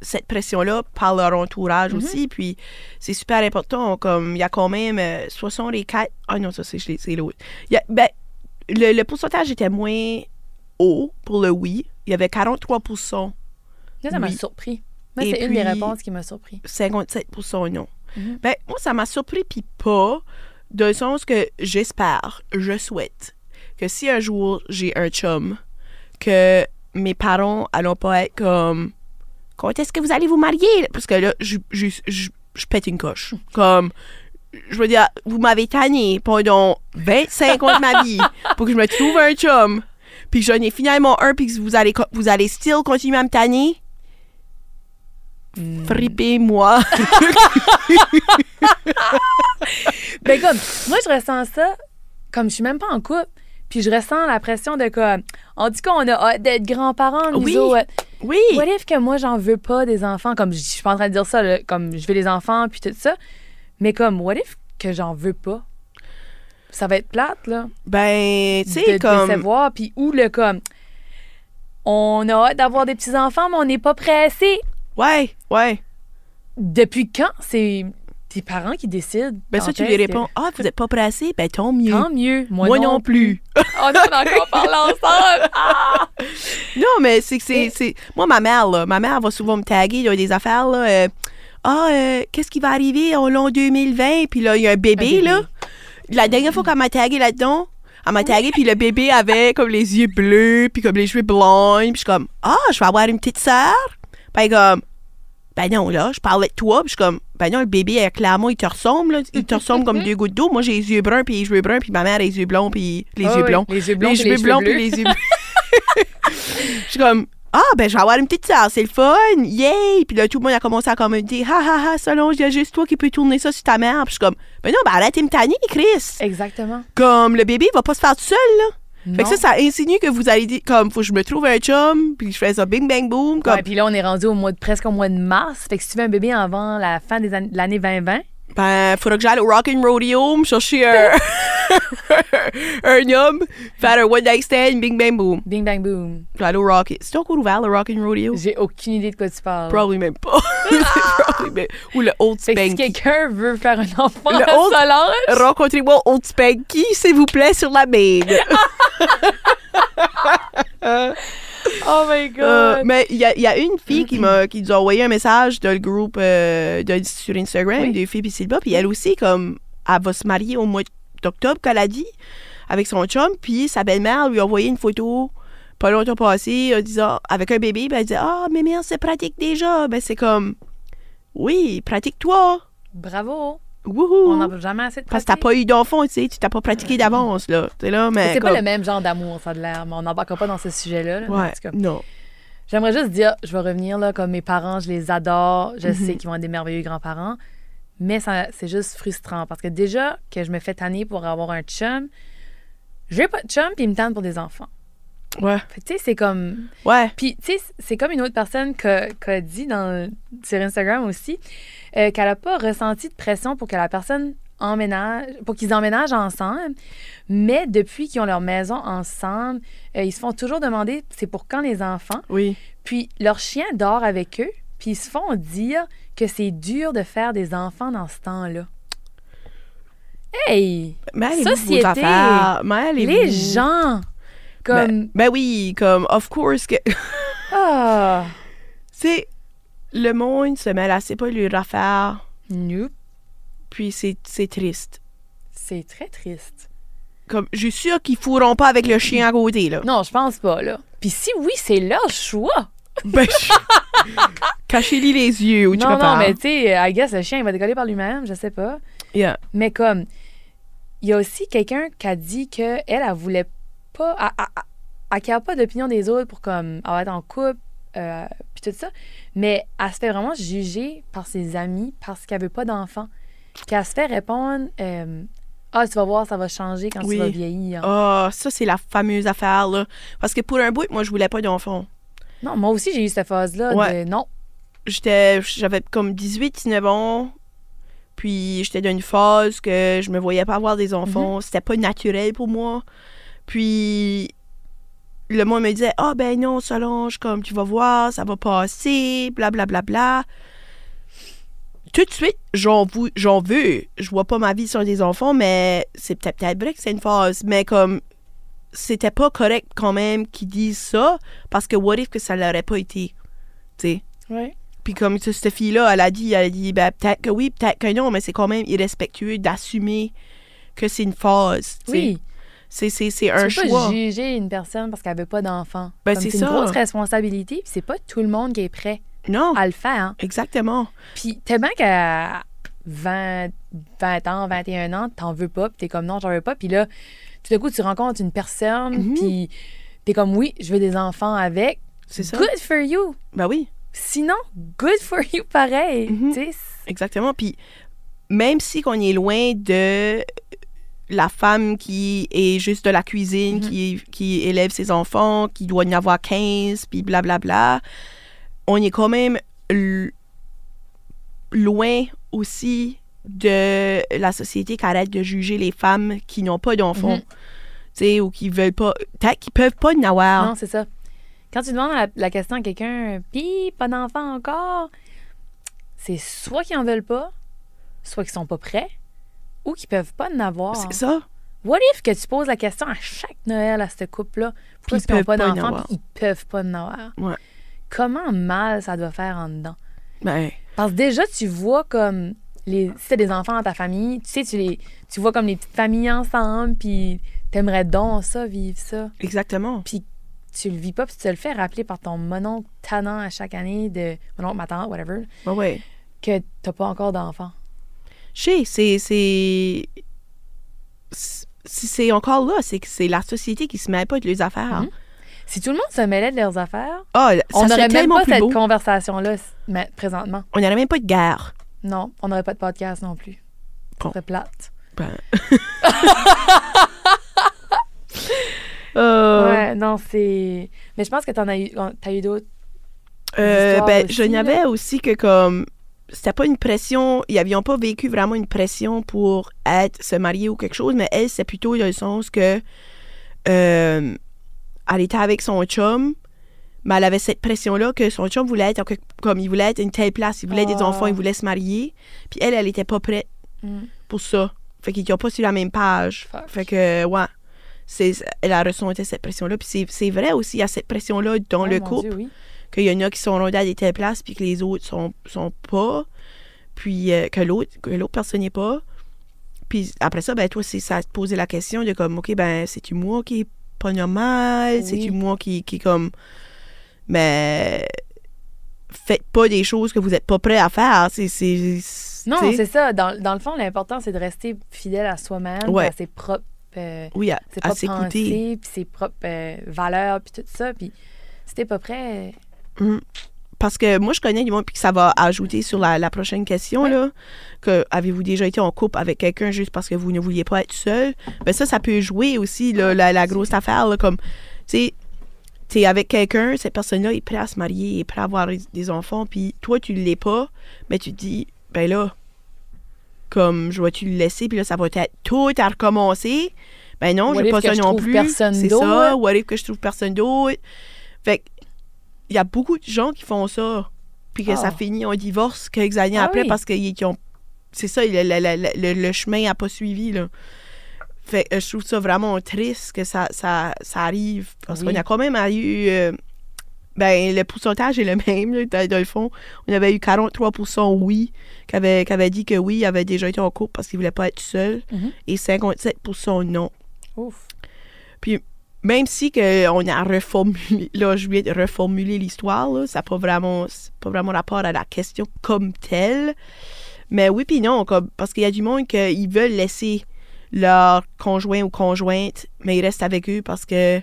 cette pression-là par leur entourage Mhm. aussi. Puis, c'est super important. Comme, il y a quand même euh, 64... Ah non, ça, c'est l'autre. Ben, le, le pourcentage était moins haut pour le oui. Il y avait 43 Là, ça m'a Oui. surpris. Moi, c'est une des réponses qui m'a surpris. 57% non. Mhm. Ben, moi, ça m'a surpris, puis pas, dans le sens que j'espère, je souhaite que si un jour j'ai un chum, que mes parents allont pas être comme quand est-ce que vous allez vous marier? Parce que là, je, je, je, je pète une coche. Comme, je veux dire, vous m'avez tanné pendant 25 ans de ma vie pour que je me trouve un chum, puis que j'en ai finalement un, puis que vous allez, vous allez still continuer à me tanner? Hmm. Frippez-moi. Ben comme, moi, je ressens ça comme je suis même pas en couple. Puis je ressens la pression de comme, on dit qu'on a hâte d'être grands-parents, nous Oui. autres. Oui. What if que moi, j'en veux pas des enfants? Comme, je suis pas en train de dire ça, là, comme je veux des enfants, puis tout ça. Mais comme, what if que j'en veux pas? Ça va être plate, là. Ben, tu de sais, comme. décevoir. Puis où le comme, on a hâte d'avoir des petits-enfants, mais on n'est pas pressé. Ouais, ouais. Depuis quand? C'est tes parents qui décident. Ben, ça, tu lui réponds Ah, vous n'êtes pas pressé? Ben, tant mieux. Tant mieux. Moi, Moi non plus. oh non, on a encore parlé ensemble. Ah! Non, mais c'est que c'est. c'est- Moi, ma mère, là, ma mère va souvent me taguer dans des affaires, là. euh, ah, euh, qu'est-ce qui va arriver en l'an 2020? Puis là, il y a un bébé, Un bébé. là. La dernière fois qu'elle m'a tagué là-dedans, elle m'a tagué, puis le bébé avait comme les yeux bleus, puis comme les cheveux blonds. Puis je suis comme, ah, je vais avoir une petite sœur. Puis elle est comme, ben non, là, je parlais de toi. Puis je suis comme, ben non, le bébé, euh, clairement, il te ressemble, là. Il te ressemble comme deux gouttes d'eau. Moi, j'ai les yeux bruns, puis les cheveux bruns, puis ma mère a les yeux blonds, puis les Ah yeux oui, blonds. Les yeux blonds, les cheveux blonds, puis bleus. les yeux Je suis comme, ah, ben, je vais avoir une petite sœur, c'est le fun, yay! Puis là, tout le monde a commencé à commenter, ha ha ha, Solange, il y a juste toi qui peux tourner ça sur ta mère. Puis je suis comme, ben non, ben arrête de me tanner, Chris! Exactement. Comme, le bébé, il va pas se faire tout seul, là. Fait que ça, ça insinue que vous allez dire, comme, faut que je me trouve un chum, puis je fais ça bing bang boom, comme, Ouais, puis là, on est rendu au mois de, presque au mois de mars. Fait que si tu veux un bébé avant la fin des années- de l'année 2020, ben, faudra que j'aille au Rock and Rodeo, me chercher un, un homme, faire un one night stand, bing bang boom. bing bang boom. Vais aller au Rock. C'est encore ouvert, le Rock and Rodeo? J'ai aucune idée de quoi tu parles. Probably même pas. Probably même- Ou le Old que si Spanky. quelqu'un veut faire un enfant Le à old- Solange, Rencontrez-moi Old Spanky, s'il vous plaît, sur la main. oh my god. Euh, mais il y a, il y a une fille qui m'a qui nous a envoyé un message dans le groupe euh, de- sur Instagram, Oui. des filles puis Sylva, puis elle aussi, comme, elle va se marier au mois d'octobre, qu'elle a dit, avec son chum, puis sa belle-mère lui a envoyé une photo pas longtemps passé, en disant, avec un bébé, ben elle dit, ah, mais merde, c'est pratique déjà. Ben c'est comme, oui, pratique-toi. Bravo. Wouhou. On n'en peut jamais assez de Parce que t'as pas eu d'enfant, tu sais, tu t'as pas pratiqué d'avance, là. T'es là, mais. C'est pas le même genre d'amour, ça de l'air, mais on n'embarquera pas dans ce sujet-là. là, Ouais, cas. non. J'aimerais juste dire, je vais revenir là, comme mes parents, je les adore, je Mhm. sais qu'ils vont être des merveilleux grands-parents, mais ça, c'est juste frustrant parce que déjà que je me fais tanner pour avoir un chum, j'ai pas de chum puis il me tanne pour des enfants. Ouais. Tu sais, c'est comme. Ouais. Puis, tu sais, c'est comme une autre personne qu'a qu'a dit dans, sur Instagram aussi, euh, qu'elle n'a pas ressenti de pression pour que la personne emménage, pour qu'ils emménagent ensemble, mais depuis qu'ils ont leur maison ensemble, euh, ils se font toujours demander c'est pour quand les enfants? Oui. Puis leur chien dort avec eux, puis ils se font dire que c'est dur de faire des enfants dans ce temps-là. Hey! Mais. Mais allez-vous. Les gens! Comme. Ben, ben oui, comme, of course que. Ah! c'est. Le monde se mêle assez pas leur affaire, Nope. puis c'est triste. C'est très triste. Comme, je suis sûre qu'ils fourront pas avec le chien à côté, là. Non, je pense pas, là. Puis si oui, c'est leur choix. Ben, je- Cachez-lui les yeux ou tu non, non, mais tu sais, I guess le chien, il va décoller par lui-même, je sais pas. Yeah. Mais comme, il y a aussi quelqu'un qui a dit qu'elle, elle, elle voulait pas. Elle, elle, elle- elle pas d'opinion des autres pour comme avoir être en couple, euh, puis tout ça. Mais elle se fait vraiment juger par ses amis parce qu'elle veut pas d'enfant. Qu'elle se fait répondre euh, Ah, tu vas voir, ça va changer quand Oui. tu vas vieillir. Ah, ça, c'est la fameuse affaire, là. Parce que pour un bout, moi, je voulais pas d'enfant. Non, moi aussi, j'ai eu cette phase-là Ouais. de non. J'étais, j'avais comme 18, 19 ans. Puis j'étais dans une phase que je me voyais pas avoir des enfants. C'était pas naturel pour moi. Puis le monde me disait Ah ben non, Solange, comme tu vas voir, ça va passer, blablabla. Bla, bla, bla. Tout de suite, j'en vou- j'en veux. Je vois pas ma vie sur des enfants, mais c'est peut-être peut-être vrai que c'est une phase. Mais comme c'était pas correct quand même qu'ils disent ça, parce que what if que ça l'aurait pas été. Tu sais? Ouais. Puis comme cette fille-là, elle a dit, elle a dit, ben, peut-être que oui, peut-être que non, mais c'est quand même irrespectueux d'assumer que c'est une phase. tu sais? Oui. C'est, c'est, c'est Tu un peux choix. pas juger une personne parce qu'elle veut pas d'enfant. Ben, c'est une grosse responsabilité, puis c'est pas tout le monde qui est prêt Non, à le faire. hein. exactement. Puis bien qu'à 20, 20 ans, 21 ans, t'en veux pas, puis t'es comme non, j'en veux pas. Puis là, tout d'un coup, tu rencontres une personne, Mhm. puis t'es comme oui, je veux des enfants avec. C'est ça. Good for you. Ben oui, Sinon, good for you pareil. Mhm. Tu c'est- exactement. Puis même si qu'on est loin de la femme qui est juste de la cuisine, Mhm. qui, qui élève ses enfants, qui doit y en avoir 15, puis blablabla, on est quand même loin aussi de la société qui arrête de juger les femmes qui n'ont pas d'enfants. Mhm. Tu sais, ou qui veulent pas. Peut-être qu'ils peuvent pas en avoir. Non, c'est ça. Quand tu demandes la, la question à quelqu'un, pis pas d'enfant encore, c'est soit qu'ils en veulent pas, soit qu'ils sont pas prêts, ou qu'ils peuvent pas en avoir. C'est ça. What if que tu poses la question à chaque Noël à ce couple-là, pourquoi Puis ils n'ont pas d'enfants, puis ils peuvent pas en avoir? Ouais. Comment mal ça doit faire en dedans? Ben, Parce que déjà, tu vois comme les, si t'as des enfants dans ta famille, tu sais, tu les, tu vois comme les petites familles ensemble, puis t'aimerais donc ça, vivre ça. exactement. Puis tu le vis pas, puis tu te le fais rappeler par ton mononcle tannant à chaque année de mononcle, ma tante, whatever, Ben ouais. que t'as pas encore d'enfants. Sais, c'est. c'est- encore là, c'est que c'est la société qui se met pas de les affaires. Mhm. Si tout le monde se mêlait de leurs affaires, Ah, on n'aurait même pas cette conversation-là présentement. On n'aurait même pas de guerre. Non, on n'aurait pas de podcast non plus. Bon. Serait plate. Ben. Euh, Ouais, non, c'est. Mais je pense que t'en as eu, t'as eu d'autres. euh, ben, aussi, je n'y avais aussi que comme c'était pas une pression, ils n'avaient pas vécu vraiment une pression pour être se marier ou quelque chose, mais elle c'est plutôt dans le sens que euh, elle était avec son chum, mais elle avait cette pression là que son chum voulait être comme il voulait être une telle place, il voulait des Ah. enfants, il voulait se marier, puis elle elle était pas prête Mm. pour ça, fait qu'ils n'ont pas sur la même page, Fuck. fait que ouais. C'est, elle a ressenti cette pression-là. Puis c'est, c'est vrai aussi, il y a cette pression-là dans Oh, le couple Dieu, oui. Qu'il y en a qui sont rendus à des telles places puis que les autres sont, sont pas puis euh, que l'autre que l'autre personne n'est pas puis après ça ben toi c'est ça te poser la question de comme ok ben c'est tu moi qui est pas normal? C'est tu Oui. moi qui qui comme mais faites pas des choses que vous êtes pas prêt à faire? C'est c'est Non, c'est ça. Dans, dans le fond, l'important, c'est de rester fidèle à soi-même, Ouais. à ses propres, euh, oui à, ses à propres s'écouter pensées, puis ses propres euh, valeurs, puis tout ça. Puis si t'es pas prêt, Mhm. Parce que moi, je connais du monde, puis que ça va ajouter sur la, la prochaine question, Ouais. là, que avez-vous déjà été en couple avec quelqu'un juste parce que vous ne vouliez pas être seul? Ben ça, ça peut jouer aussi, là, la, la grosse affaire, là, comme, tu sais, t'es avec quelqu'un, cette personne-là est prête à se marier, est prête à avoir des- enfants, puis toi, tu l'es pas, mais tu te dis, ben là, comme, je vais-tu le laisser, puis là, ça va être tout à recommencer? Ben non, What je pas que ça non plus. personne C'est d'autre? ça. What if que je trouve personne d'autre? Fait que, y a beaucoup de gens qui font ça, puis que Ah. ça finit en divorce quelques années Ah après oui. parce qu'ils ont. C'est ça, le, le- le- le- le chemin n'a pas suivi, là. Fait que je trouve ça vraiment triste que ça, ça, ça arrive. Parce Oui. qu'on a quand même eu. euh, ben, le pourcentage est le même, là, dans, le fond. On avait eu 43% oui, qui avaient, qui dit que oui, ils avaient déjà été en couple parce qu'ils ne voulaient pas être seuls, Mhm. et 57% non. ouf. Même si que on a reformulé, là, je de reformuler l'histoire, ça n'a pas vraiment, pas vraiment rapport à la question comme telle. Mais oui, puis non, comme, parce qu'il y a du monde qui veulent laisser leur conjoint ou conjointe, mais ils restent avec eux parce que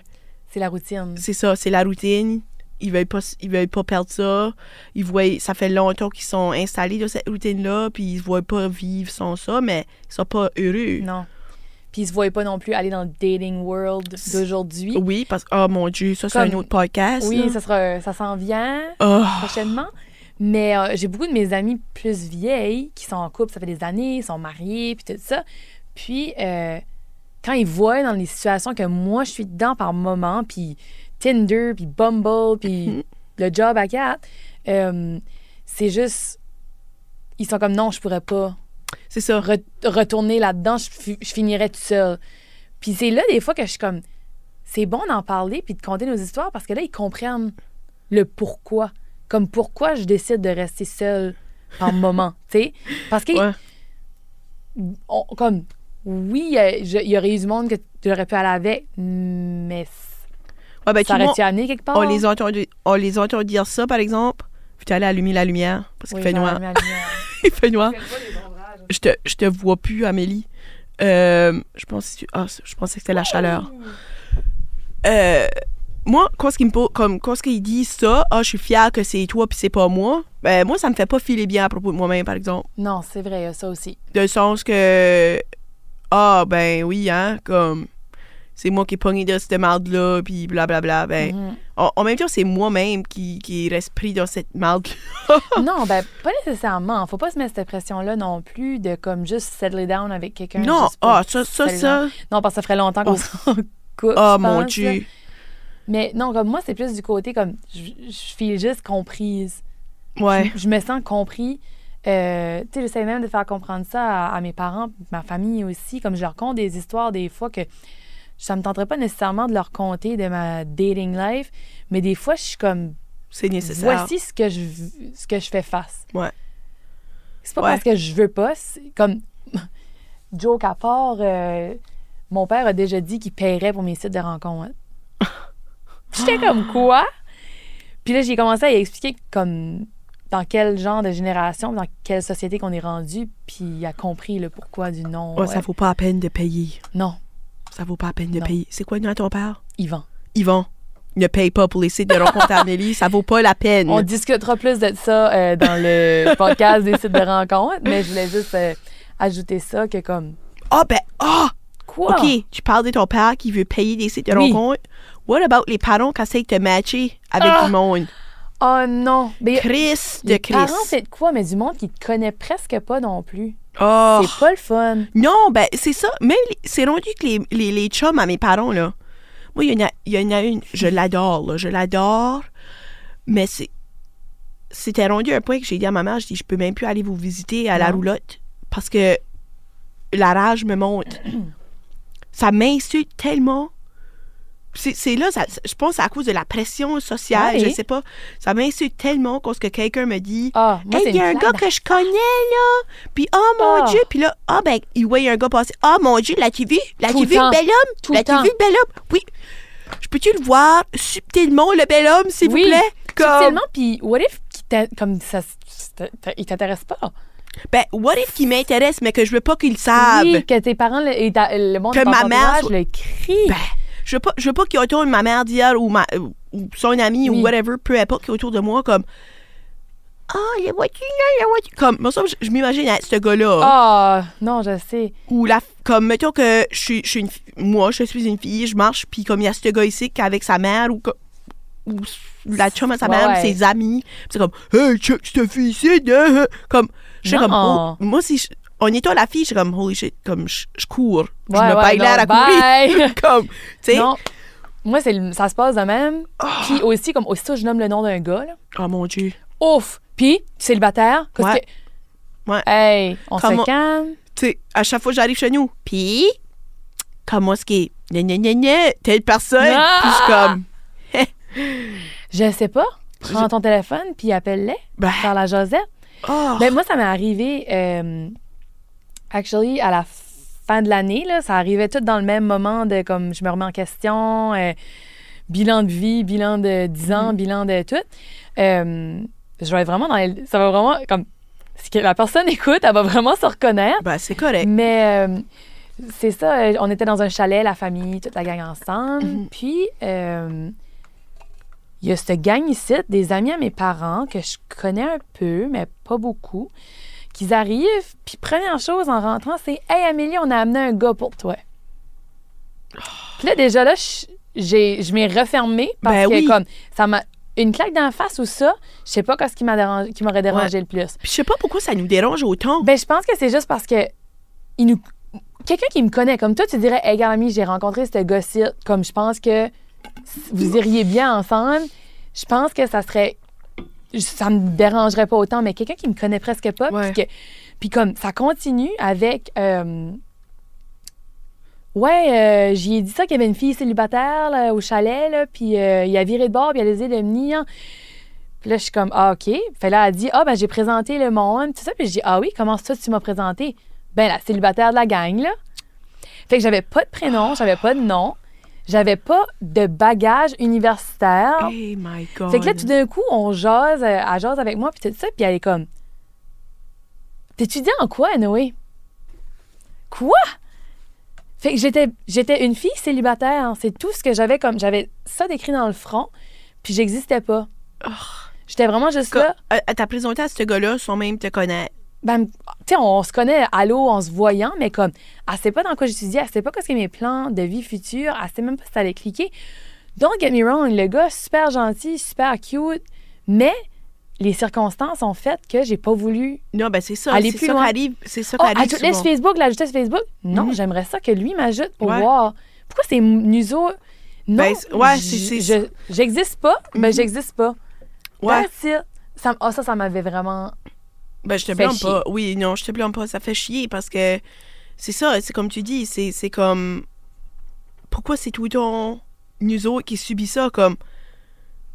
C'est la routine. c'est ça, c'est la routine. Ils veulent pas, ils veulent pas perdre ça. Ils voient, ça fait longtemps qu'ils sont installés dans cette routine-là, puis ils ne voient pas vivre sans ça, mais ils sont pas heureux. Non. Puis ils se voyaient pas non plus aller dans le dating world d'aujourd'hui. Oui, parce que, oh mon Dieu, ça, c'est un autre podcast. Oui, là. ça sera, ça s'en vient Oh. prochainement. Mais euh, j'ai beaucoup de mes amies plus vieilles qui sont en couple, ça fait des années, ils sont mariés, puis tout ça. Puis euh, quand ils voient dans les situations que moi je suis dedans par moment, puis Tinder, puis Bumble, puis le job à quatre, euh, c'est juste. Ils sont comme non, je pourrais pas C'est ça. re- retourner là-dedans, je, fi- je finirais tout seul. Puis c'est là des fois que je suis comme, c'est bon d'en parler puis de conter nos histoires parce que là, ils comprennent le pourquoi. Comme pourquoi je décide de rester seule par moment, tu sais? Parce que, Ouais. on- comme, oui, il y aurait eu du monde que j'aurais pu aller avec, mais Ouais, ben, ça aurait-tu amené quelque part? on les a entendus, on les a entendus dire ça, par exemple. Puis tu allé allumer la lumière parce qu'il Oui, fait noir. Il fait noir. Je te, je te vois plus, Amélie. Euh, je pense ah, je pensais que c'était la chaleur. Euh, moi, quand ce qu'il me pose- comme quand ce qu'il dit ça, ah, je suis fière que c'est toi puis c'est pas moi. Ben moi, ça me fait pas filer bien à propos de moi-même, par exemple. Non, c'est vrai, ça aussi. De sens que ah ben oui hein, comme c'est moi qui ai pogné de cette marde là puis blablabla. Ben Mhm. en, en même temps, c'est moi-même qui, qui reste pris dans cette marde. non, ben, pas nécessairement. Faut pas se mettre cette pression-là non plus de comme juste settle down avec quelqu'un. Non, ah ça ça ça. Non, parce que ça ferait longtemps qu'on Oh. s'en coupe. Ah mon là. dieu. Mais non, comme moi, c'est plus du côté comme je, je file juste comprise. Ouais. Je, je me sens compris. Euh, tu sais, j'essaie même de faire comprendre ça à, à mes parents, ma famille aussi. Comme je leur conte des histoires des fois que ça me tenterait pas nécessairement de leur conter de ma dating life, mais des fois, je suis comme C'est nécessaire. voici ce que je ce que je fais face. Ouais. C'est pas Ouais. parce que je veux pas, comme joke à part euh, mon père a déjà dit qu'il paierait pour mes sites de rencontres. J'étais comme quoi? Puis là j'ai commencé à expliquer comme dans quel genre de génération, dans quelle société qu'on est rendu, puis il a compris le pourquoi du non. Ouais, ça Ouais. vaut pas la peine de payer. Non, Ça vaut pas la peine de Non. payer. C'est quoi le nom de ton père? Yvan. Yvan. Ne paye pas pour les sites de rencontres à Amélie. Ça vaut pas la peine. On discutera plus de ça euh, dans le podcast des sites de rencontres, mais je voulais juste euh, ajouter ça que comme Ah, ben, ah! quoi? OK, tu parles de ton père qui veut payer des sites de Oui. rencontres. What about les parents qui essayent de te matcher avec Ah! du monde? Oh non, mais Chris de les Chris. parents c'est de quoi? Mais du monde qui te connaît presque pas non plus. Oh. C'est pas le fun. Non, ben, c'est ça. Même, c'est rendu que les, les, les chums à mes parents, là. Moi, il y, en a- il y en a une, je l'adore, là. Je l'adore. Mais c'est. C'était rendu un point que j'ai dit à ma mère, je dis, je peux même plus aller vous visiter à la roulotte parce que la rage me monte. ça m'insulte tellement. C'est là, ça- je pense à cause de la pression sociale, Ouais. je sais pas. Ça m'insulte tellement quand que quelqu'un me dit. Ah, Hey, il y a un gars que je connais, là. Puis, oh mon Ah. Dieu. Puis là, ah, ben, il voit un gars passer. Ah, mon Dieu, l'as-tu vu? L'as-tu vu, le bel homme? Tout L'as-tu vu, le bel homme? Oui. Je peux-tu le voir subtilement, le bel homme, s'il Oui, vous plaît? Comme, Subtilement, puis what if comme ça il t'intéresse pas? ben, what if qu'il m'intéresse, mais que je veux pas qu'il le savent? Oui, que tes parents le, le monde Que ma mère le crie. Ben, je veux pas, je veux pas qu'il autour de ma mère dire ou, ma, ou son ami Oui. ou whatever, peu importe qui est autour de moi, comme. Ah, le vois-tu, là, le vois-tu? Comme, moi, ça, je, je m'imagine être ce gars-là. Ah, non, je sais. Ou la, comme, mettons que je suis, je suis une moi, je suis une fille, je marche, puis comme il y a ce gars ici qui est avec sa mère ou, ou la chum à sa Ouais, mère, ou ses amis, c'est comme, hey, check cette fille ici, hein, hein. comme, je suis comme, oh, moi, si je, en étant la fille, je suis comme, holy shit, comme, je, je cours, je Ouais, me ouais, baille l'air à courir, comme, tu sais. Moi, c'est ça se passe de même. Puis aussi, comme aussitôt je nomme le nom d'un gars, là, oh mon Dieu, ouf! Puis, célibataire, qu'est-ce Ouais. que... Ouais. Hey, on Comment- se calme. tu sais, à chaque fois que j'arrive chez nous, puis, comment est-ce qu'il est, gna gna gna gna, telle personne, Ah! puis je suis comme, Je sais pas. Prends ton téléphone, puis appelle-les. ben, Faire la Josette. oh, Ben, moi, ça m'est arrivé, euh, actually, à la fin de l'année, là, ça arrivait tout dans le même moment de comme je me remets en question, euh, bilan de vie, bilan de 10 ans, Mhm. bilan de tout. Euh, je vais vraiment dans les- Ça va vraiment comme. Ce que la personne écoute, elle va vraiment se reconnaître. Ben, c'est correct. Mais euh, c'est ça, on était dans un chalet, la famille, toute la gang ensemble. Mhm. Puis, euh, il y a cette gang ici, des amis à mes parents que je connais un peu, mais pas beaucoup, qui arrivent. Puis, première chose en rentrant, c'est Hey Amélie, on a amené un gars pour toi. Puis là, déjà là, je- m'ai refermée parce Ben que, oui. comme, ça m'a. Une claque d'en face ou ça, je sais pas qu'est-ce qui m'a dérangé- qui m'aurait dérangé le plus. Puis je sais pas pourquoi ça nous dérange autant. Ben, je pense que c'est juste parce que il nous... quelqu'un qui me connaît, comme toi, tu dirais, hey, gars, ami, j'ai rencontré ce gars-ci, comme je pense que vous iriez bien ensemble, je pense que ça serait. Ça me dérangerait pas autant, mais quelqu'un qui me connaît presque pas, puis que- puis comme ça continue avec. euh, Ouais, euh, j'y ai dit ça qu'il y avait une fille célibataire là, au chalet, là, puis euh, il a viré de bord, puis il a laissé de venir. Puis là, je suis comme, ah, OK. Fait là, elle dit, ah, ben, j'ai présenté le monde, tout ça. Puis je dis, ah oui, comment ça, tu m'as présenté? Ben, la célibataire de la gang, là. Fait que j'avais pas de prénom, j'avais pas de nom, j'avais pas de bagage universitaire. Oh my God. Fait que là, tout d'un coup, on jase, euh, elle jase avec moi, puis tout ça, puis elle est comme, t'étudies en quoi, Noé? Quoi? Fait que j'étais, j'étais une fille célibataire. C'est tout ce que j'avais comme. J'avais ça décrit dans le front, puis j'existais pas. J'étais vraiment juste là. Euh, Elle t'a présenté à ce gars-là sans même te connaître. Ben, tu sais, on, se connaît à l'eau en se voyant, mais comme, elle sait pas dans quoi j'étudiais, elle sait pas qu'est-ce que mes plans de vie futurs, elle sait même pas si ça allait cliquer. Don't get me wrong, le gars, super gentil, super cute, mais les circonstances ont fait que j'ai pas voulu. Non, ben c'est ça. Aller plus ça loin. C'est ça Oh, qui arrive ajoute-le sur Facebook, l'ajouter sur Facebook. Non, Mhm. j'aimerais ça que lui m'ajoute pour Ouais. voir. Pourquoi c'est nuso? Non, Ben, ouais, je- j'existe pas, mais Mhm. j'existe pas. Ouais. That's it. Ça, ah, ça, ça m'avait vraiment. Ben, je te blâme pas. Oui, non, je te blâme pas. Ça fait chier parce que c'est ça, c'est comme tu dis, c'est c'est comme. Pourquoi c'est tout le temps nous autres qui subit ça? Comme.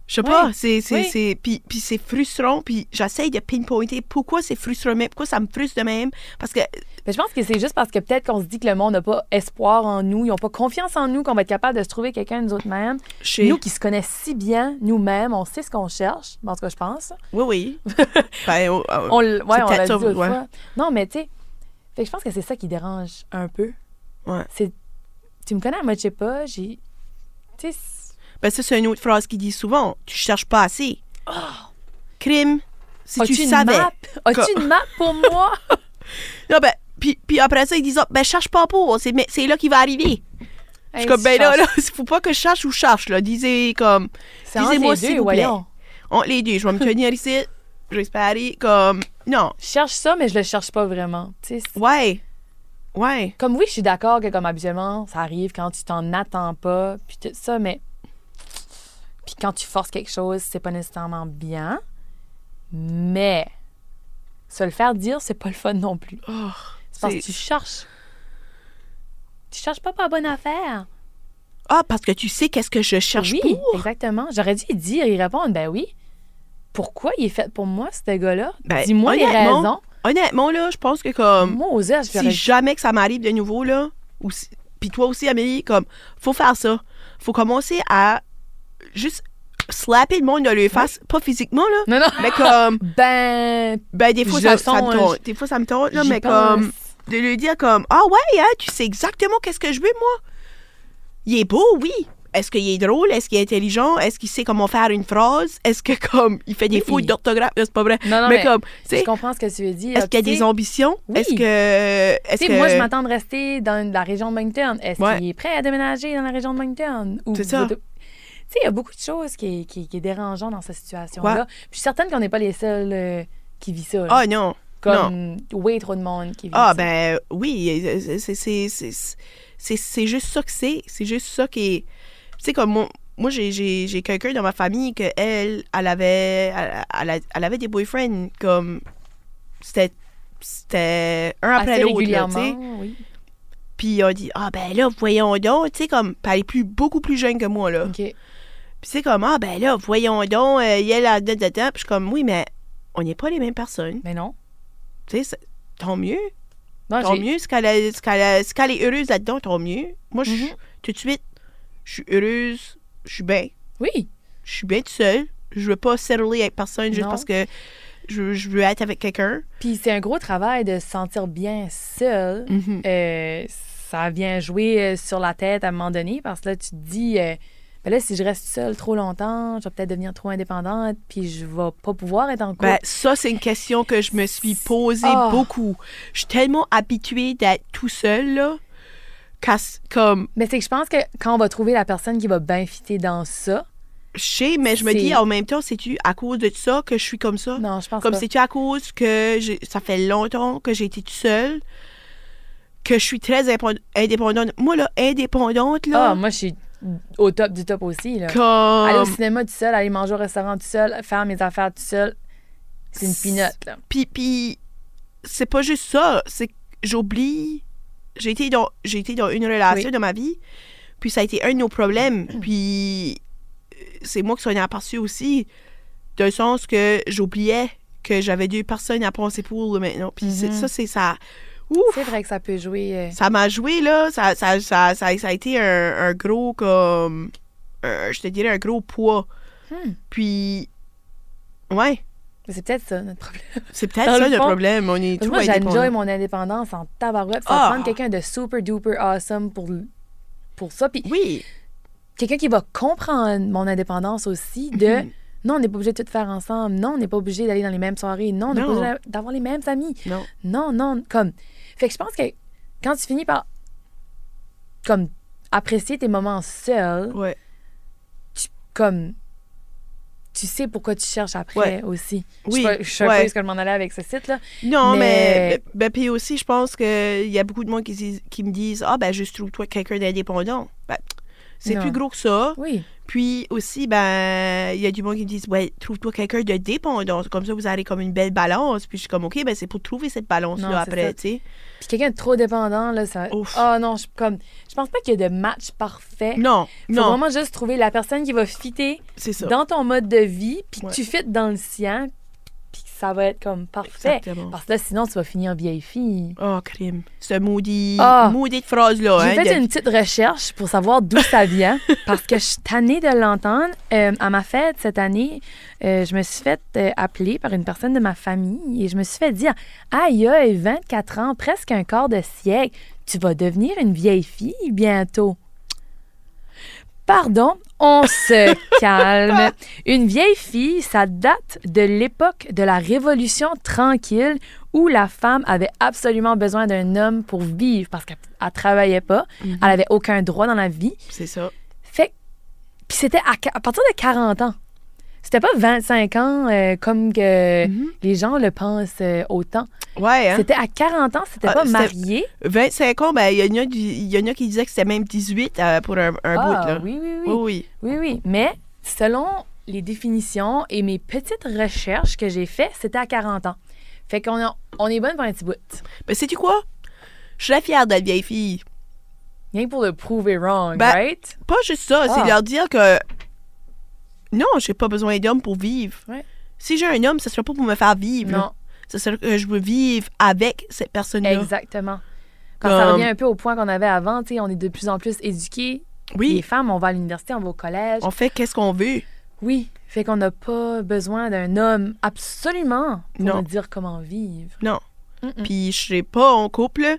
Je sais pas, c'est. c'est- Puis, c'est frustrant, puis j'essaye de pinpointer pourquoi c'est frustrant, mais pourquoi ça me frustre de même. Parce que. Mais je pense que c'est juste parce que peut-être qu'on se dit que le monde n'a pas espoir en nous, ils n'ont pas confiance en nous, qu'on va être capable de se trouver quelqu'un nous autres mêmes. Chez... Nous qui se connaissent si bien nous-mêmes, on sait ce qu'on cherche. En tout cas, je pense. Oui, oui. ben, oh, oh, On, ouais, on l'a dit ça, ouais. Non, mais tu sais, fait que je pense que c'est ça qui dérange un peu. Ouais. C'est, tu me connais, moi, je sais pas, j'ai, tu sais, Ben, ça, c'est une autre phrase qu'il dit souvent. Tu cherches pas assez. Crime. Si tu as-tu une savais. map? As-tu une map pour moi? Non, ben, puis, puis après ça, ils disent, ben, cherche pas pour. C'est, mais c'est là qu'il va arriver. Je suis comme, tu ben là, là, faut pas que je cherche ou je cherche, là. Disez comme, disez-moi les deux, s'il vous plaît. entre les deux, je vais me tenir ici, je vais espérer, comme, non. Je cherche ça, mais je le cherche pas vraiment. Tu sais, Ouais. Ouais. Comme oui, je suis d'accord que comme habituellement, ça arrive quand tu t'en attends pas, puis tout ça, mais puis quand tu forces quelque chose, c'est pas nécessairement bien, mais se le faire dire, c'est pas le fun non plus. Oh, C'est parce que tu cherches. Tu cherches pas la bonne affaire. Ah, parce que tu sais qu'est-ce que je cherche oui, pour? exactement. J'aurais dû y dire, y répondre, ben oui. Pourquoi il est fait pour moi, ce gars-là? Ben, Dis-moi les raisons. Honnêtement, là, je pense que comme, Moi, aux heures, je si jamais que ça m'arrive de nouveau, là, ou si- puis toi aussi, Amélie, comme, faut faire ça. Faut commencer à juste slapper le monde dans le face, pas physiquement, là, Non, non. mais comme, Ben, ben, des fois, ça, ça me songe. tente. Des fois, ça me tente, là, mais pense. comme, de lui dire comme ah ouais hein, tu sais exactement qu'est-ce que je veux moi il est beau oui est-ce qu'il est drôle? Est-ce qu'il est intelligent? Est-ce qu'il sait comment faire une phrase? Est-ce que comme il fait des Oui. fautes d'orthographe? C'est pas vrai Non, non, mais, mais comme tu sais je comprends ce que tu veux dire. est-ce qu'il a des ambitions? Oui. est-ce que sais, que moi, je m'attends de rester dans la région de Moncton. Est-ce Ouais. qu'il est prêt à déménager dans la région de Moncton? Ou C'est ça. Tu sais, il y a beaucoup de choses qui est, qui, qui est dérangeant dans cette situation-là. Ouais. Puis je suis certaine qu'on n'est pas les seuls euh, qui vivent ça. ah non Comme, oui, trop de monde qui vit ah ça. ben oui c'est juste ça que c'est c'est juste ça qui est tu sais comme moi moi j'ai quelqu'un dans ma famille que elle elle avait elle, elle avait des boyfriends comme c'était c'était un après l'autre tu sais oui. puis on dit ah ben là voyons donc tu sais comme elle est plus beaucoup plus jeune que moi là. Puis c'est comme ah ben là voyons donc euh, elle a de de de puis je suis comme oui mais on n'est pas les mêmes personnes Mais non. tu sais tant mieux Non, tant mieux. Si qu'elle est heureuse là-dedans, tant mieux. Moi, je, Mhm. tout de suite, je suis heureuse, je suis bien. Oui. Je suis bien toute seule. Je veux pas settler avec personne juste Non. parce que je, je veux être avec quelqu'un. Puis c'est un gros travail de se sentir bien seul. Mhm. Euh, ça vient jouer euh, sur la tête à un moment donné parce que là, tu te dis, euh, ben là, si je reste seule trop longtemps, je vais peut-être devenir trop indépendante, puis je vais pas pouvoir être en couple. Ben, ça, c'est une question que je me suis posée Ah. beaucoup. Je suis tellement habituée d'être tout seul, là, comme, Mais c'est que je pense que quand on va trouver la personne qui va bien fitter dans ça, je sais, mais je me dis en même temps, c'est-tu à cause de ça que je suis comme ça? non, je pense Comme c'est-tu à cause que j'ai- ça fait longtemps que j'ai été toute seule, que je suis très indépendante? Moi, là, indépendante, là, Ah, moi, je suis au top du top aussi. Là. comme... Aller au cinéma tout seul, aller manger au restaurant tout seul, faire mes affaires tout seul, c'est une pinotte. Là. Puis, puis c'est pas juste ça. C'est que j'oublie. J'ai été, dans, j'ai été dans une relation Oui. dans ma vie, puis ça a été un de nos problèmes. Puis euh, c'est moi qui s'en ai aperçu aussi, d'un sens que j'oubliais que j'avais deux personnes à penser pour maintenant. Puis c'est- Mhm. ça, c'est ça. C'est vrai que ça peut jouer. euh, Ça m'a joué, là. Ça, ça, ça, ça, a été un, un gros, comme. un- je te dirais un gros poids. Hmm. Puis. Ouais, C'est peut-être ça, notre problème. c'est peut-être ça le fond, problème. On est moi, j'enjoy mon indépendance en tabarouette. Ça Ah. prend quelqu'un de super duper awesome pour, pour ça. Puis Oui. quelqu'un qui va comprendre mon indépendance aussi de Mhm. non, on n'est pas obligé de tout faire ensemble. Non, on n'est pas obligé d'aller dans les mêmes soirées. Non, on n'est pas obligé d'avoir les mêmes amis. Non. Non, non, comme. Fait que je pense que quand tu finis par comme apprécier tes moments seuls, Ouais. comme tu sais pourquoi tu cherches après aussi. Oui, Je pas- je sais ouais. peu ce que je m'en allais avec ce site-là? Non, mais. Mais- Ben, puis aussi, je pense qu'il y a beaucoup de monde qui, me disent Ah, ben, juste trouve-toi quelqu'un d'indépendant. Ben, c'est plus gros que ça. Oui. Puis aussi, ben, il y a du monde qui me disent Ouais, trouve-toi quelqu'un de dépendant. Comme ça, vous aurez comme une belle balance. Puis je suis comme Ok, ben, c'est pour trouver cette balance-là après, tu sais. Puis quelqu'un de trop dépendant, là, ça. Ouf. Ah non, je, comme, je pense pas qu'il y ait de match parfait. Non, Faut non, vraiment juste trouver la personne qui va fitter dans ton mode de vie, puis que tu fites dans le sien, puis que ça va être comme parfait. Exactement. Parce que là, sinon, tu vas finir vieille fille. Oh, crime. Ce maudit, Ah. maudite phrase-là. J'ai hein, fait de- une petite recherche pour savoir d'où ça vient, parce que je suis tannée de l'entendre. Euh, à ma fête cette année, euh, je me suis fait euh, appeler par une personne de ma famille et je me suis fait dire Aïe, aïe, 24 ans, presque un quart de siècle, tu vas devenir une vieille fille bientôt. Pardon, on se calme. Une vieille fille, ça date de l'époque de la Révolution tranquille où la femme avait absolument besoin d'un homme pour vivre parce qu'elle elle travaillait pas, Mhm. elle avait aucun droit dans la vie. C'est ça. Fait puis c'était à, à partir de 40 ans. C'était pas 25 ans euh, comme que Mhm. les gens le pensent euh, autant. Ouais, hein. C'était à 40 ans, c'était Ah, pas marié. 25 ans, ben, il y, en a qui disaient que c'était même 18 euh, pour un, un Ah, bout, là. oui, oui, oui. Oui, oui. Oui, oui. Mais selon les définitions et mes petites recherches que j'ai faites, c'était à 40 ans. Fait qu'on on est bonne pour un petit bout. Ben, sais-tu quoi? Je serais fière d'être vieille fille. Rien que pour le prouver wrong, Ben, right? Pas juste ça, Ah. c'est leur dire que non, j'ai pas besoin d'homme pour vivre. Ouais. Si j'ai un homme, ce sera pas pour me faire vivre. Non, Ce sera que je veux vivre avec cette personne-là. exactement. Quand ça Comme- revient un peu au point qu'on avait avant, tu sais, on est de plus en plus éduqués. Les Oui, femmes, on va à l'université, on va au collège. on fait qu'est-ce qu'on veut. Oui, fait qu'on n'a pas besoin d'un homme absolument pour Non. nous dire comment vivre. Non. Puis je serai pas en couple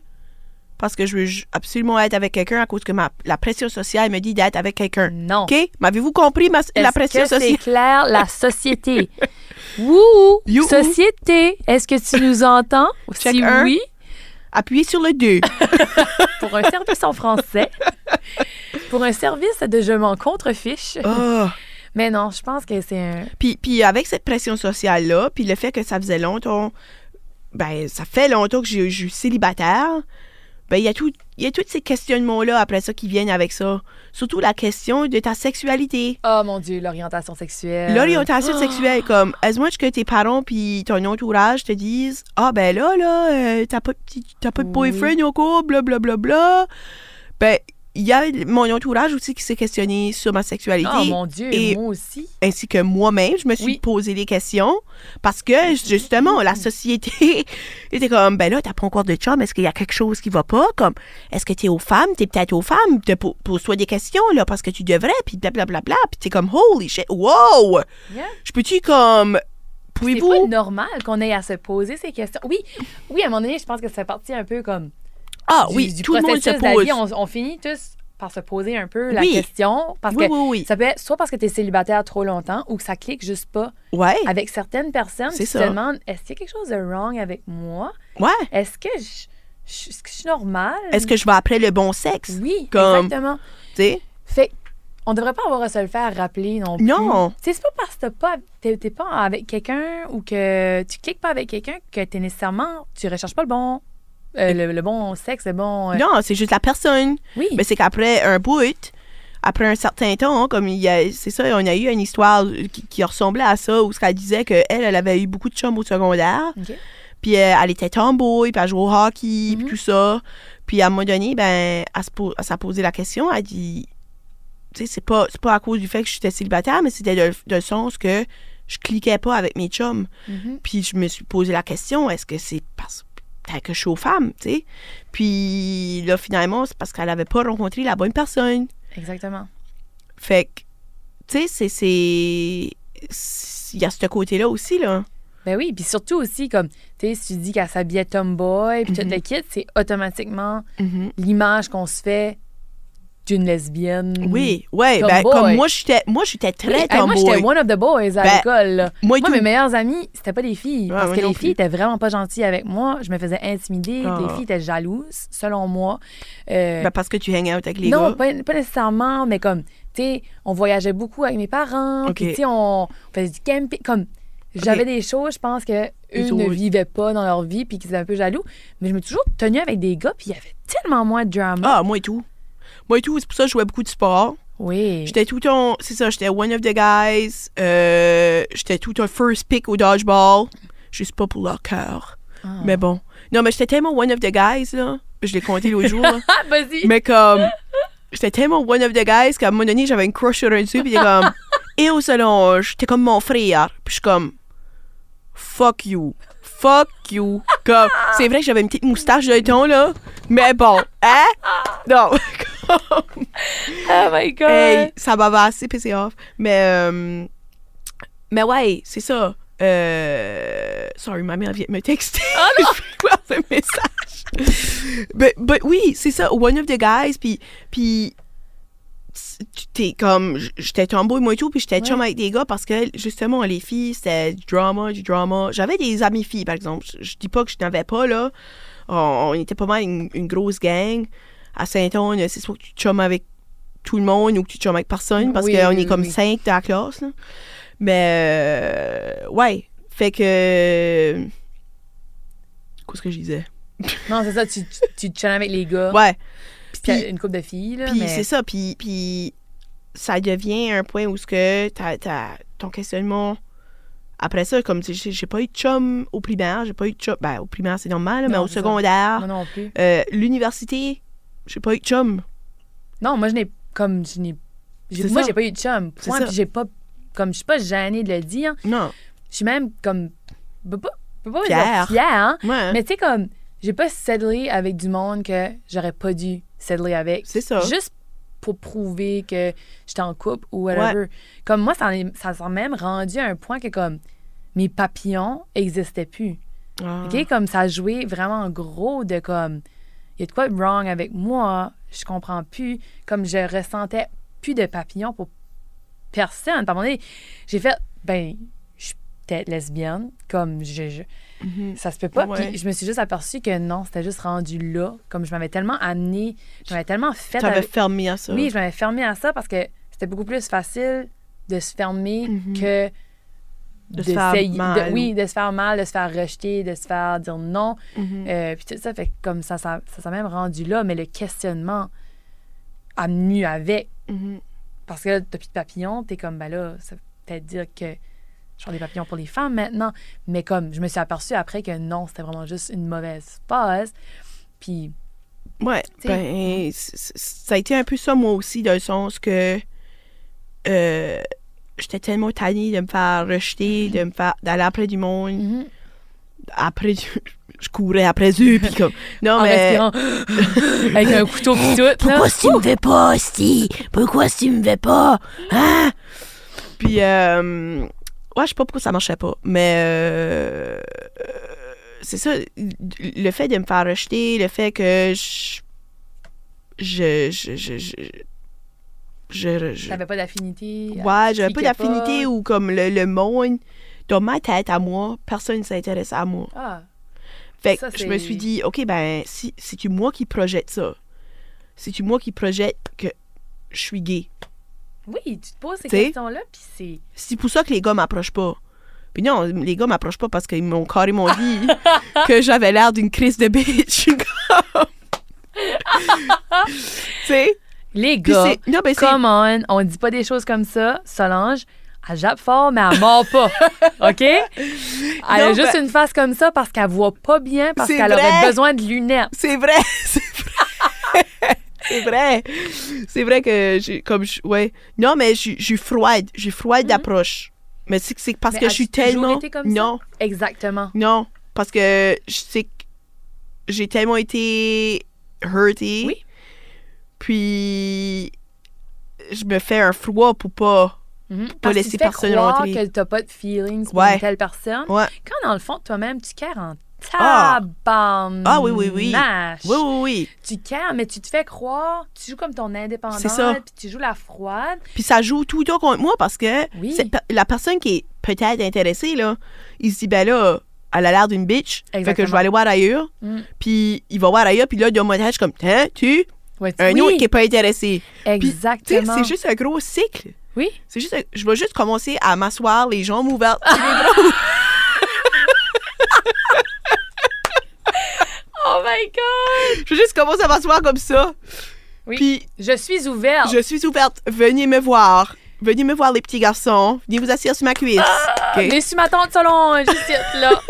parce que je veux absolument être avec quelqu'un à cause que ma, la pression sociale me dit d'être avec quelqu'un. Non. OK? M'avez-vous compris ma- la pression que c'est sociale? clair, la société? Wouhou! Société, est-ce que tu nous entends? Check si un. oui, Appuyez sur le 2. pour un service en français, pour un service de je m'en contrefiche. Ah. Mais non, je pense que c'est un... Puis, puis avec cette pression sociale-là, puis le fait que ça faisait longtemps, ben, ça fait longtemps que je je suis célibataire, ben, il y a tout, il y a tous ces questionnements-là après ça qui viennent avec ça. Surtout la question de ta sexualité. Oh mon Dieu, l'orientation sexuelle. L'orientation Ah. sexuelle, comme, as much que tes parents puis ton entourage te disent, ah, ben là, là, euh, t'as pas, de petit- t'as pas de Oui. boyfriend au couple, bla, bla, bla, bla. Ben, il y a mon entourage aussi qui s'est questionné sur ma sexualité. Oh mon Dieu, et- moi aussi. ainsi que moi-même, je me suis Oui. posé des questions parce que justement la société était comme ben là t'as pas encore de chum, est-ce qu'il y a quelque chose qui va pas? Comme est-ce que t'es aux femmes, t'es peut-être aux femmes, pose-toi des questions là parce que tu devrais puis blablabla puis t'es comme holy shit, wow, Yeah. je peux-tu comme C'est pas normal qu'on ait à se poser ces questions. Oui, oui, à un moment donné, je pense que ça fait partie un peu comme ah du, oui du tout le monde se la pose vie. On, on finit tous par se poser un peu la Oui. question. Parce oui que oui oui ça peut être soit parce que tu es célibataire trop longtemps ou que ça clique juste pas. ouais Avec certaines personnes, te ça. demandes est-ce qu'il y a quelque chose de wrong avec moi? ouais Est-ce que je, je- est-ce que je suis normale? est-ce que je vais après le bon sexe? Oui, Comme- exactement. tu sais? Fait on devrait pas avoir à se le faire rappeler non plus. Non. C'est pas parce que t'as pas, t'es, t'es pas avec quelqu'un ou que tu cliques pas avec quelqu'un que t'es nécessairement, tu recherches pas le bon, euh, le, le bon sexe, le bon. euh, non c'est juste la personne Oui. Mais c'est qu'après un bout, après un certain temps, comme il y a, c'est ça, on a eu une histoire qui, qui ressemblait à ça, où ce qu'elle disait qu'elle, elle avait eu beaucoup de chums au secondaire, puis euh, elle était tomboy, puis elle jouait au hockey, puis Mhm. tout ça. Puis à un moment donné, ben, elle, se po- s'est posé la question, elle dit, tu sais, c'est pas, pas à cause du fait que j'étais célibataire, mais c'était de, sens que je cliquais pas avec mes chums. Mhm. Puis je me suis posé la question, est-ce que c'est parce peut-être que je suis aux femmes, tu sais? Puis là, finalement, c'est parce qu'elle avait pas rencontré la bonne personne. Exactement. Fait que, tu sais, c'est- Il y a ce côté-là aussi, là. Ben oui, puis surtout aussi, comme, tu sais, si tu dis qu'elle s'habillait tomboy, puis tout Mhm. le kit, c'est automatiquement l'image qu'on se fait d'une lesbienne. Oui, ben, Tomboy. comme moi, j'étais moi, j'étais Oui, très hey, moi, tomboy. j'étais one of the boys à Ben, l'école. moi, Moi, mes meilleures amies, c'était pas des filles. Ouais, parce moi que non les filles étaient vraiment pas gentilles avec moi. Je me faisais intimider. Ah. Les filles étaient jalouses, selon moi. Euh, Ben, parce que tu hang out avec les non, gars. pas, pas nécessairement, mais comme, tu sais, on voyageait beaucoup avec mes parents. Puis, tu sais, on, on faisait du camping. Comme, j'avais des choses, je pense, que Eux ne vivaient pas dans leur vie, puis qu'ils étaient un peu jaloux. Mais je me suis toujours tenue avec des gars, puis il y avait tellement moins de drama. Ah, moi et tout. Moi et tout, c'est pour ça que je jouais beaucoup de sport. Oui. J'étais tout un. C'est ça, j'étais one of the guys. Euh, j'étais tout un first pick au dodgeball. Juste pas pour leur cœur. Ah. Mais bon. Non, mais j'étais tellement one of the guys, là. Je l'ai compté l'autre jour, vas-y. Mais comme, j'étais tellement one of the guys qu'à un moment donné, j'avais une crush sur un dessus, puis il comme, et au salon, j'étais comme mon frère. Puis je suis comme, fuck you. Fuck you. Comme, c'est vrai que j'avais une petite moustache de ton, là. Mais bon, hein? Non. Oh my God. hey, ça m'avait assez pissé off. Mais, euh, mais ouais, c'est ça. Euh, sorry, ma mère vient de me texter. je vais voir le message. but, but oui, c'est ça. One of the guys, puis, puis tu t'es comme, j'étais tomboy moi et tout, puis j'étais chum Ouais. avec des gars parce que justement, les filles, c'était du drama, du drama. J'avais des amis filles, par exemple. Je, je dis pas que je n'avais pas, là. On, on était pas mal une, une grosse gang. À Saint-Onge, c'est soit que tu chummes avec tout le monde ou que tu chummes avec personne parce Oui, qu'on oui, est comme oui. cinq dans la classe, là. Mais, euh, ouais. Fait que. Qu'est-ce que je disais? Non, c'est ça, tu, tu, avec les gars. Ouais. Puis une couple de filles, là. Puis mais... c'est ça, puis, puis ça devient un point où ce que t'as, t'as- ton questionnement. Après ça, comme tu sais, j'ai pas eu de chum au primaire, j'ai pas eu de chum. Ben, au primaire, c'est normal, là, mais Non, au secondaire, Moi non plus. euh, l'université, j'ai pas eu de chum. Non, moi, je n'ai comme. Je n'ai, moi, j'ai pas eu de chum. Point, puis j'ai pas. Comme, je suis pas gênée de le dire. Non. Je suis même comme. Je peux pas, peux pas Fière. dire fière, hein. Ouais. Mais tu sais, comme. J'ai pas settlé avec du monde que j'aurais pas dû settler avec. C'est ça. Juste pour prouver que j'étais en couple ou whatever. Comme moi, ça, ça s'est même rendu à un point que, comme, mes papillons existaient plus. Ah. OK? Comme ça jouait vraiment gros de comme, il y a de quoi wrong avec moi, je comprends plus. Comme je ressentais plus de papillons pour personne. À un moment donné, j'ai fait, ben, je suis peut-être lesbienne, comme je, je- Mhm. ça se peut pas. Ouais. Puis je me suis juste aperçue que non, c'était juste rendu là. Comme je m'avais tellement amené, je m'avais tellement fait. Avec- fermé à ça. Oui, je m'avais fermé à ça parce que c'était beaucoup plus facile de se fermer Mhm. que De se faire d'essayer- de- mal. oui, de se faire mal, de se faire rejeter, de se faire dire non. Mhm. Euh, puis tout ça, fait comme ça, ça, ça s'est même rendu là, mais le questionnement a venu avec. Mhm. Parce que là, t'as plus de papillons, t'es comme, ben là, ça veut peut-être dire que je fais des papillons pour les femmes maintenant. Mais comme, je me suis aperçue après que non, c'était vraiment juste une mauvaise phase. Puis Ouais, ben, c- ça a été un peu ça, moi aussi, dans le sens que euh, j'étais tellement tannée de me faire rejeter, de me faire d'aller après du monde, Mhm. après du- je courais après eux, puis comme, non, En mais... Avec un couteau pis tout. Pourquoi tu me fais pas, Sti? Pourquoi tu me fais pas? Hein? Puis, euh, ouais, je sais pas pourquoi ça marchait pas, mais euh, euh, c'est ça, le fait de me faire rejeter, le fait que je. Je. Je. Je. Je. T'avais pas d'affinité. ouais, j'avais pas d'affinité ou comme le, le monde, dans ma tête à moi, personne ne s'intéresse à moi. Ah, Fait que je me suis dit, OK, ben, si, c'est-tu moi qui projette ça? C'est-tu moi qui projette que je suis gay? oui, tu te poses ces questions-là, puis c'est. C'est pour ça que les gars m'approchent pas. Puis non, les gars m'approchent pas parce qu'ils m'ont carrément dit que j'avais l'air d'une crise de bitch. Tu sais? Les gars. Non, ben come on, on dit pas des choses comme ça. Solange, elle jappe fort, mais elle mord pas. OK? Elle a juste ben- une face comme ça parce qu'elle voit pas bien, parce qu'elle aurait besoin de lunettes. C'est vrai, c'est vrai. c'est vrai. C'est vrai que j'ai comme je- ouais. Non mais je je suis froide, je suis froide d'approche. Mais c'est c'est parce Mhm. Mais que je suis tellement été comme ça? non, Exactement. non, parce que je sais que j'ai tellement été hurtée. Oui. Puis je me fais un froid pour pas Mhm. pas Parce que laisser personne croire rentrer. que t'as pas de feelings pour Ouais. une telle personne. Ouais. Quand dans le fond, toi-même, tu cares en Ah. tabarnache. Ah oui, oui, oui. Oui oui oui. Tu cares, mais tu te fais croire, tu joues comme ton ça. puis tu joues la froide. Puis ça joue tout le temps contre moi parce que Oui. la personne qui est peut-être intéressée, là, il se dit, ben là, elle a l'air d'une bitch. Fait que je Exactement. vais aller voir ailleurs. Mm. Puis il va voir ailleurs. Puis là, dans mon tête, je suis comme, hein, tu? Ouais, Un oui, autre qui est pas intéressé. Exactement. c'est juste un gros cycle. Oui. C'est juste, un- je vais juste commencer à m'asseoir, les jambes ouvertes. sur les bras. Oh my God! je vais juste commencer à m'asseoir comme ça. Oui. Puis Je suis ouverte. je suis ouverte. Venez me voir. Venez me voir, les petits garçons. Venez vous asseoir sur ma cuisse. OK? Mais je suis ma tante Solange, ici, là.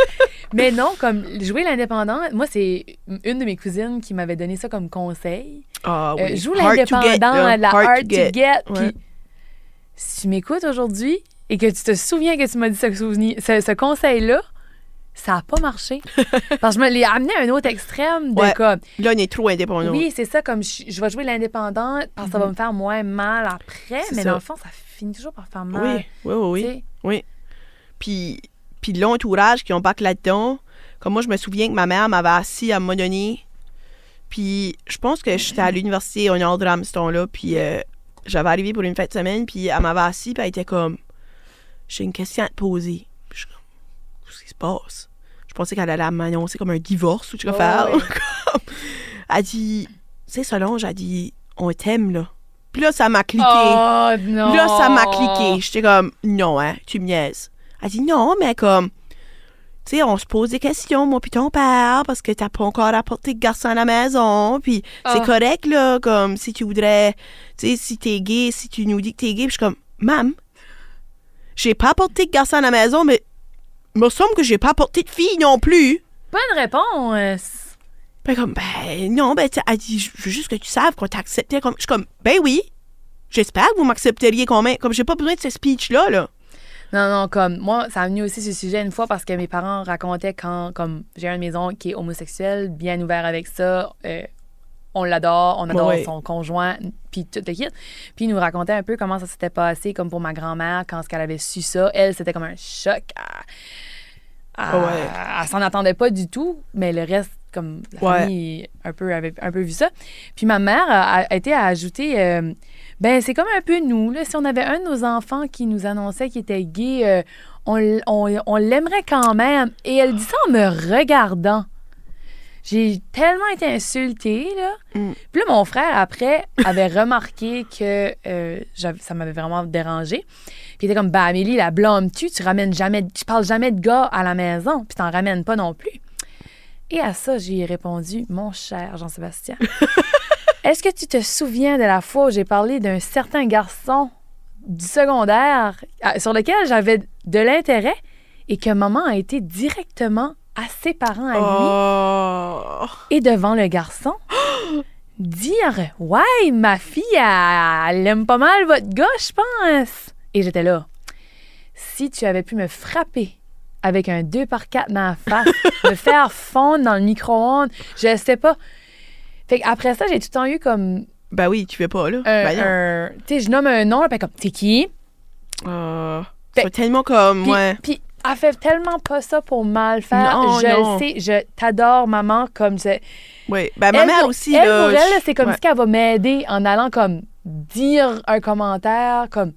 Mais non, comme jouer l'indépendant, moi, c'est une de mes cousines qui m'avait donné ça comme conseil. Ah Euh, oui. joue l'indépendant, la hard, to get. Ouais. Puis, si tu m'écoutes aujourd'hui et que tu te souviens que tu m'as dit ce, souvenir- ce, ce conseil-là, ça n'a pas marché. Parce que je me l'ai amené à un autre extrême de Ouais. comme, Là, on est trop indépendants. oui, c'est ça, comme je, je vais jouer l'indépendant parce que ça va me faire moins mal après, mais ça. dans le fond, ça finit toujours par faire mal. Oui, oui, oui, oui. sais. Puis, puis l'entourage qui ont bac là-dedans. Comme moi, je me souviens que ma mère m'avait assis à un moment donné. Puis, je pense que j'étais à l'université au nord de ce temps-là. Puis, euh, j'avais arrivé pour une fête de semaine. Puis, elle m'avait assis. Puis, elle était comme J'ai une question à te poser. Puis, je suis comme Qu'est-ce qui se passe? Je pensais qu'elle allait m'annoncer comme un divorce ou tu vas faire. elle dit Tu sais, Solange, elle dit On t'aime, là. Puis là, ça m'a cliqué. Oh non! Là, ça m'a cliqué. J'étais comme, non, hein, tu me niaises. Elle dit, non, mais comme, tu sais, on se pose des questions, moi puis ton père, parce que t'as pas encore apporté de garçon à la maison, puis c'est Ah. correct, là, comme, si tu voudrais, tu sais, si t'es gay, si tu nous dis que t'es gay, puis je suis comme, mam, j'ai pas apporté de garçon à la maison, mais il me semble que j'ai pas apporté de fille non plus. Bonne réponse! Puis comme, ben, non, ben, elle dit, je veux juste que tu saves qu'on t'acceptait comme, je suis comme, ben oui, j'espère que vous m'accepteriez quand même, comme, j'ai pas besoin de ce speech-là, là. Non, non, comme moi, ça a venu aussi ce sujet une fois parce que mes parents racontaient quand, comme j'ai un de mes oncles qui est homosexuel, bien ouvert avec ça, euh, on l'adore, on adore son conjoint, puis tout le kit. Puis il nous racontait un peu comment ça s'était passé, comme pour ma grand-mère, quand ce qu'elle avait su ça. Elle, c'était comme un choc. Elle, elle- Ouais. elle s'en attendait pas du tout, mais le reste, comme la Ouais. famille un peu, avait un peu vu ça. Puis ma mère a, a été à ajouter, euh, ben c'est comme un peu nous, là, si on avait un de nos enfants qui nous annonçait qu'il était gay, euh, on, l- on- on l'aimerait quand même. Et elle dit ça en me regardant. J'ai tellement été insultée, là. Mm. Puis là, mon frère, après, avait remarqué que euh, ça m'avait vraiment dérangé. Puis il était comme, bah Amélie, la blâme-tu? Tu ramènes jamais, tu parles jamais de gars à la maison, puis t'en ramènes pas non plus. Et à ça, j'ai répondu, mon cher Jean-Sébastien, est-ce que tu te souviens de la fois où j'ai parlé d'un certain garçon du secondaire à- sur lequel j'avais de l'intérêt et que maman a été directement à ses parents à lui Oh. et devant le garçon dire Ouais, ma fille, elle, elle aime pas mal votre gars, je pense. Et j'étais là. Si tu avais pu me frapper avec un 2 par 4 dans la face, me faire fondre dans le micro-ondes, je sais pas. Fait après ça, j'ai tout le temps eu comme Ben oui, tu fais pas, là. Ben tu sais, je nomme un nom, là, puis comme, t'es qui? Ah. Fait- tellement comme, Puis, ouais. puis elle fait tellement pas ça pour mal faire. Non, je non. le sais, je t'adore, maman, comme je. Ouais. Ben, ma mère aussi, elle, là. pour elle, je- c'est comme ouais. si elle va m'aider en allant comme dire un commentaire comme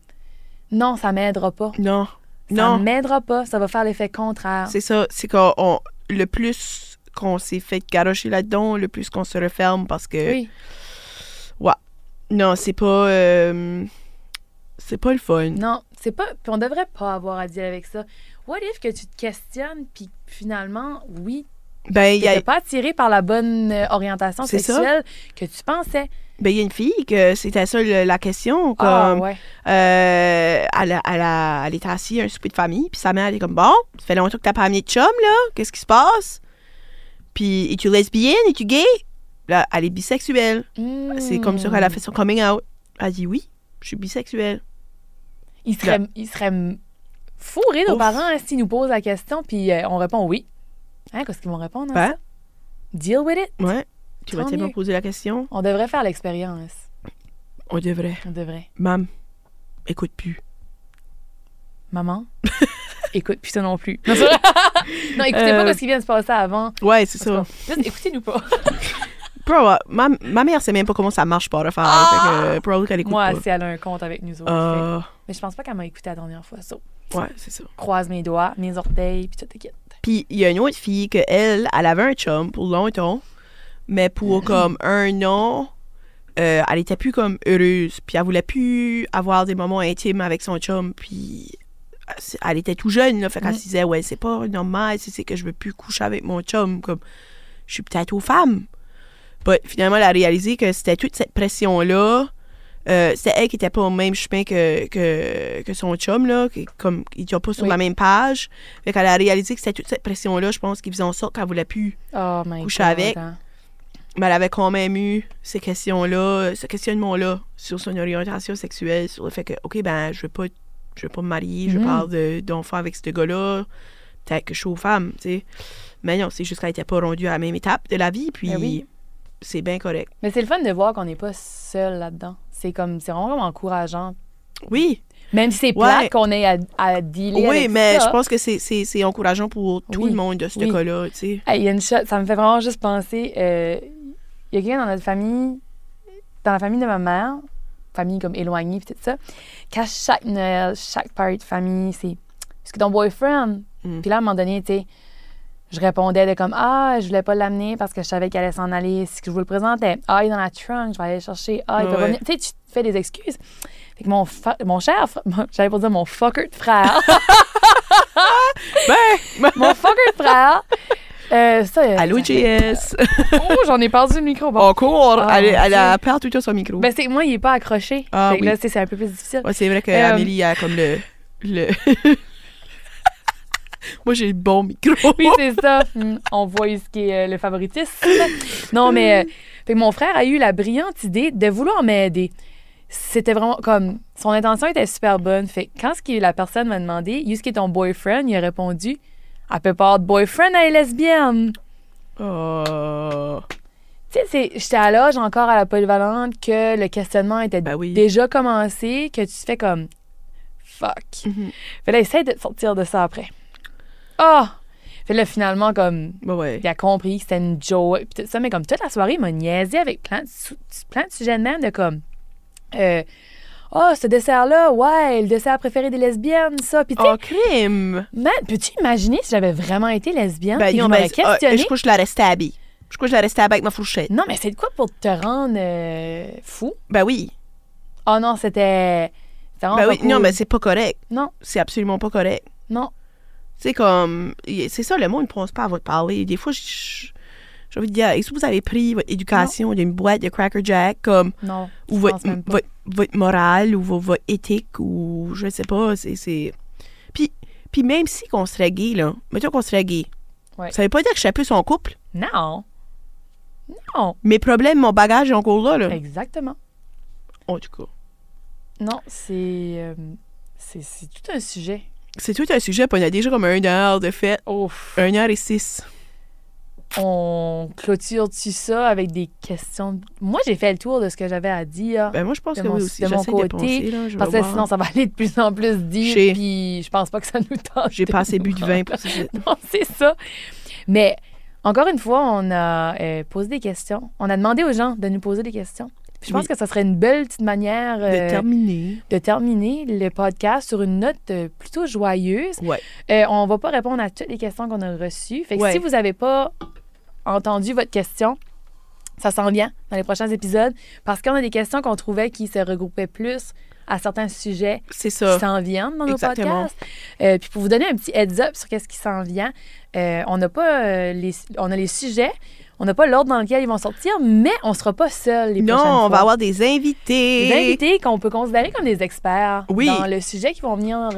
non, ça m'aidera pas. Non. Ça Non. m'aidera pas, ça va faire l'effet contraire. C'est ça. C'est qu'on. on- Le plus qu'on s'est fait garocher là-dedans, le plus qu'on se referme parce que. Oui. Non, c'est pas. euh, C'est pas le fun. Non, c'est pas. Puis on devrait pas avoir à dire avec ça. What if que tu te questionnes, puis finalement, oui, Ben, il y a. pas attiré par la bonne euh, orientation ça. sexuelle que tu pensais. Ben, il y a une fille que c'était ça la question. Comme, Ah, ouais. euh, elle, elle, elle était assise à un souper de famille, puis sa mère, elle est comme Bon, ça fait longtemps que t'as pas amené de chum, là. Qu'est-ce qui se passe? Puis, es-tu lesbienne? Es-tu gay? Là, elle est bisexuelle. C'est comme ça qu'elle a fait son coming out. Elle a dit Oui, je suis bisexuelle. Il serait, il serait fourré nos Ouf. parents hein, s'ils nous posent la question, puis euh, on répond oui. Hein, qu'est-ce qu'ils vont répondre? Ben, ça? Deal with it. ouais. Tu vas tellement poser la question. On devrait faire l'expérience. On devrait. On devrait. Mam, écoute plus. Maman, écoute, puis ça non plus. Non, écoutez Euh, pas ce qui vient de se passer avant. Ouais, c'est ça. écoutez-nous pas. Bro, euh, ma, ma mère sait même pas comment ça marche affaire. Ah! Fait que, qu'elle écoute Moi, pas. si elle a un compte avec nous autres. Euh, fait- Mais je pense pas qu'elle m'a écouté la dernière fois. So, ouais, c'est ça. croise mes doigts, mes orteils, puis tout est quitte. Puis il y a une autre fille que elle, elle avait un chum pour longtemps, mais pour comme un an, euh, elle était plus comme heureuse. Puis elle voulait plus avoir des moments intimes avec son chum. Puis elle- était tout jeune, là. Fait qu'elle Mm. se disait, ouais, c'est pas normal, c'est que je veux plus coucher avec mon chum. Comme, je suis peut-être aux femmes. But finalement, elle a réalisé que c'était toute cette pression-là. Euh, c'était elle qui était pas au même chemin que, que, que son chum, là. Qui, comme, ils étaient pas sur Oui. la même page. Fait qu'elle a réalisé que c'était toute cette pression-là, je pense, qui faisait en sorte qu'elle voulait plus. Oh Coucher God, avec. hein. Mais elle avait quand même eu ces questions-là, ce questionnement-là sur son orientation sexuelle, sur le fait que, OK, ben, je veux pas, je veux pas me marier, je Mhm. parle de- d'enfants avec ce gars-là, peut-être que je suis aux femmes, tu sais. Mais non, c'est juste qu'elle était pas rendue à la même étape de la vie, puis Ben oui. c'est bien correct. Mais c'est le fun de voir qu'on n'est pas seul là-dedans. C'est comme, c'est vraiment encourageant. Oui, Même si c'est Ouais. plate qu'on ait à, à dealer oui, avec mais ça. je pense que c'est- c'est c'est encourageant pour tout Oui. le monde de ce Oui. cas-là, tu sais. Hey, Il y a une shot, ça me fait vraiment juste penser. euh, Il y a quelqu'un dans notre famille, dans la famille de ma mère, famille comme éloignée, puis tout ça, qu'à chaque Noël, chaque party de famille, c'est. Est-ce que ton boyfriend? Mm. Puis là, à un moment donné, tu sais, je répondais de comme Ah, je voulais pas l'amener parce que je savais qu'elle allait s'en aller. Si je vous le présentais, Ah, il est dans la trunk, je vais aller le chercher. Ah, il peut Ouais. pas venir. Tu sais, tu te fais des excuses. Fait que mon, mon cher, j'allais pas dire mon fucker de frère. Ben, mon fucker de frère. Euh, ça, euh, allô, JS. Oh, j'en ai perdu le micro. Bon. Encore, Ah, elle, elle a perdu tout son micro. Ben, c'est moi, il est pas accroché. Ah, que oui. là, c'est un peu plus difficile. Ouais, c'est vrai que Euh, Amélie a comme le. le... Moi, j'ai le bon micro. Oui, c'est ça. Hmm, On voit ce qui est euh, le favoritisme. Non, mais euh, fait que mon frère a eu la brillante idée de vouloir m'aider. C'était vraiment comme. Son intention était super bonne. Fait que quand ce qui- la personne m'a demandé, Est-ce qui est ton boyfriend Il a répondu Elle peut pas avoir de boyfriend, elle est lesbienne. Oh. Tu sais, c'est- j'étais à l'âge encore à la polyvalente que le questionnement était Ben oui. déjà commencé, que tu fais comme fuck. Mhm. Fait là, essaye de te sortir de ça après. Ah! Fait là, finalement, comme, Ben ouais. il a compris que c'était une joke, pis tout ça, mais comme toute la soirée, il m'a niaisé avec plein de, plein de sujets de même, de comme, euh, oh, ce dessert-là, ouais, le dessert préféré des lesbiennes, ça. Puis Oh, crime! man, peux-tu imaginer si j'avais vraiment été lesbienne? Ben non, mais ah, questionné? je crois que je la restais habillée. Je crois que je la restais avec ma fourchette. Non, mais c'est de quoi pour te rendre euh, fou? Ben oui. Oh non, c'était. Ben oui. cool. Non, mais c'est pas correct. Non, C'est absolument pas correct. non. C'est comme. C'est ça, le monde ne pense pas à votre parler. Des fois, je- je- de dire, est-ce que vous avez pris votre éducation d'une boîte de Cracker Jack, comme, Non, ou votre, votre, votre morale, ou vo- votre éthique, ou je sais pas, c'est. Puis, puis même si qu'on serait gay, là, mettons qu'on serait gay, Ouais. Ça veut pas dire que je sais plus son couple? Non. Non. Mes problèmes, mon bagage est encore là. là. Exactement. En tout cas. Non, c'est. euh, c'est c'est tout un sujet. C'est tout un sujet, puis on a déjà comme un heure de fête. Ouf. Un heure et six. On clôture-tu ça avec des questions? Moi, j'ai fait le tour de ce que j'avais à dire. Ben moi, je pense De que mon- oui aussi. de mon côté, de penser, là. Je parce que sinon, ça va aller de plus en plus. J'ai- Puis je pense pas que ça nous tente. J'ai pas assez bu de vin pour ça. Non, c'est ça. Mais encore une fois, on a euh, posé des questions. On a demandé aux gens de nous poser des questions. Puis je pense Oui. que ça serait une belle petite manière De euh, terminer. de terminer le podcast sur une note euh, plutôt joyeuse. Ouais. Euh, on va pas répondre à toutes les questions qu'on a reçues. Fait que Ouais. si vous n'avez pas entendu votre question, ça s'en vient dans les prochains épisodes parce qu'on a des questions qu'on trouvait qui se regroupaient plus à certains sujets C'est qui ça. s'en viennent dans nos Exactement. podcasts. Euh, puis pour vous donner un petit heads up sur qu'est-ce qui s'en vient, euh, on n'a pas euh, les on a les sujets, on n'a pas l'ordre dans lequel ils vont sortir, mais on sera pas seul les Non, prochaines on va avoir des invités. des invités qu'on peut considérer comme des experts Oui. dans le sujet qui vont venir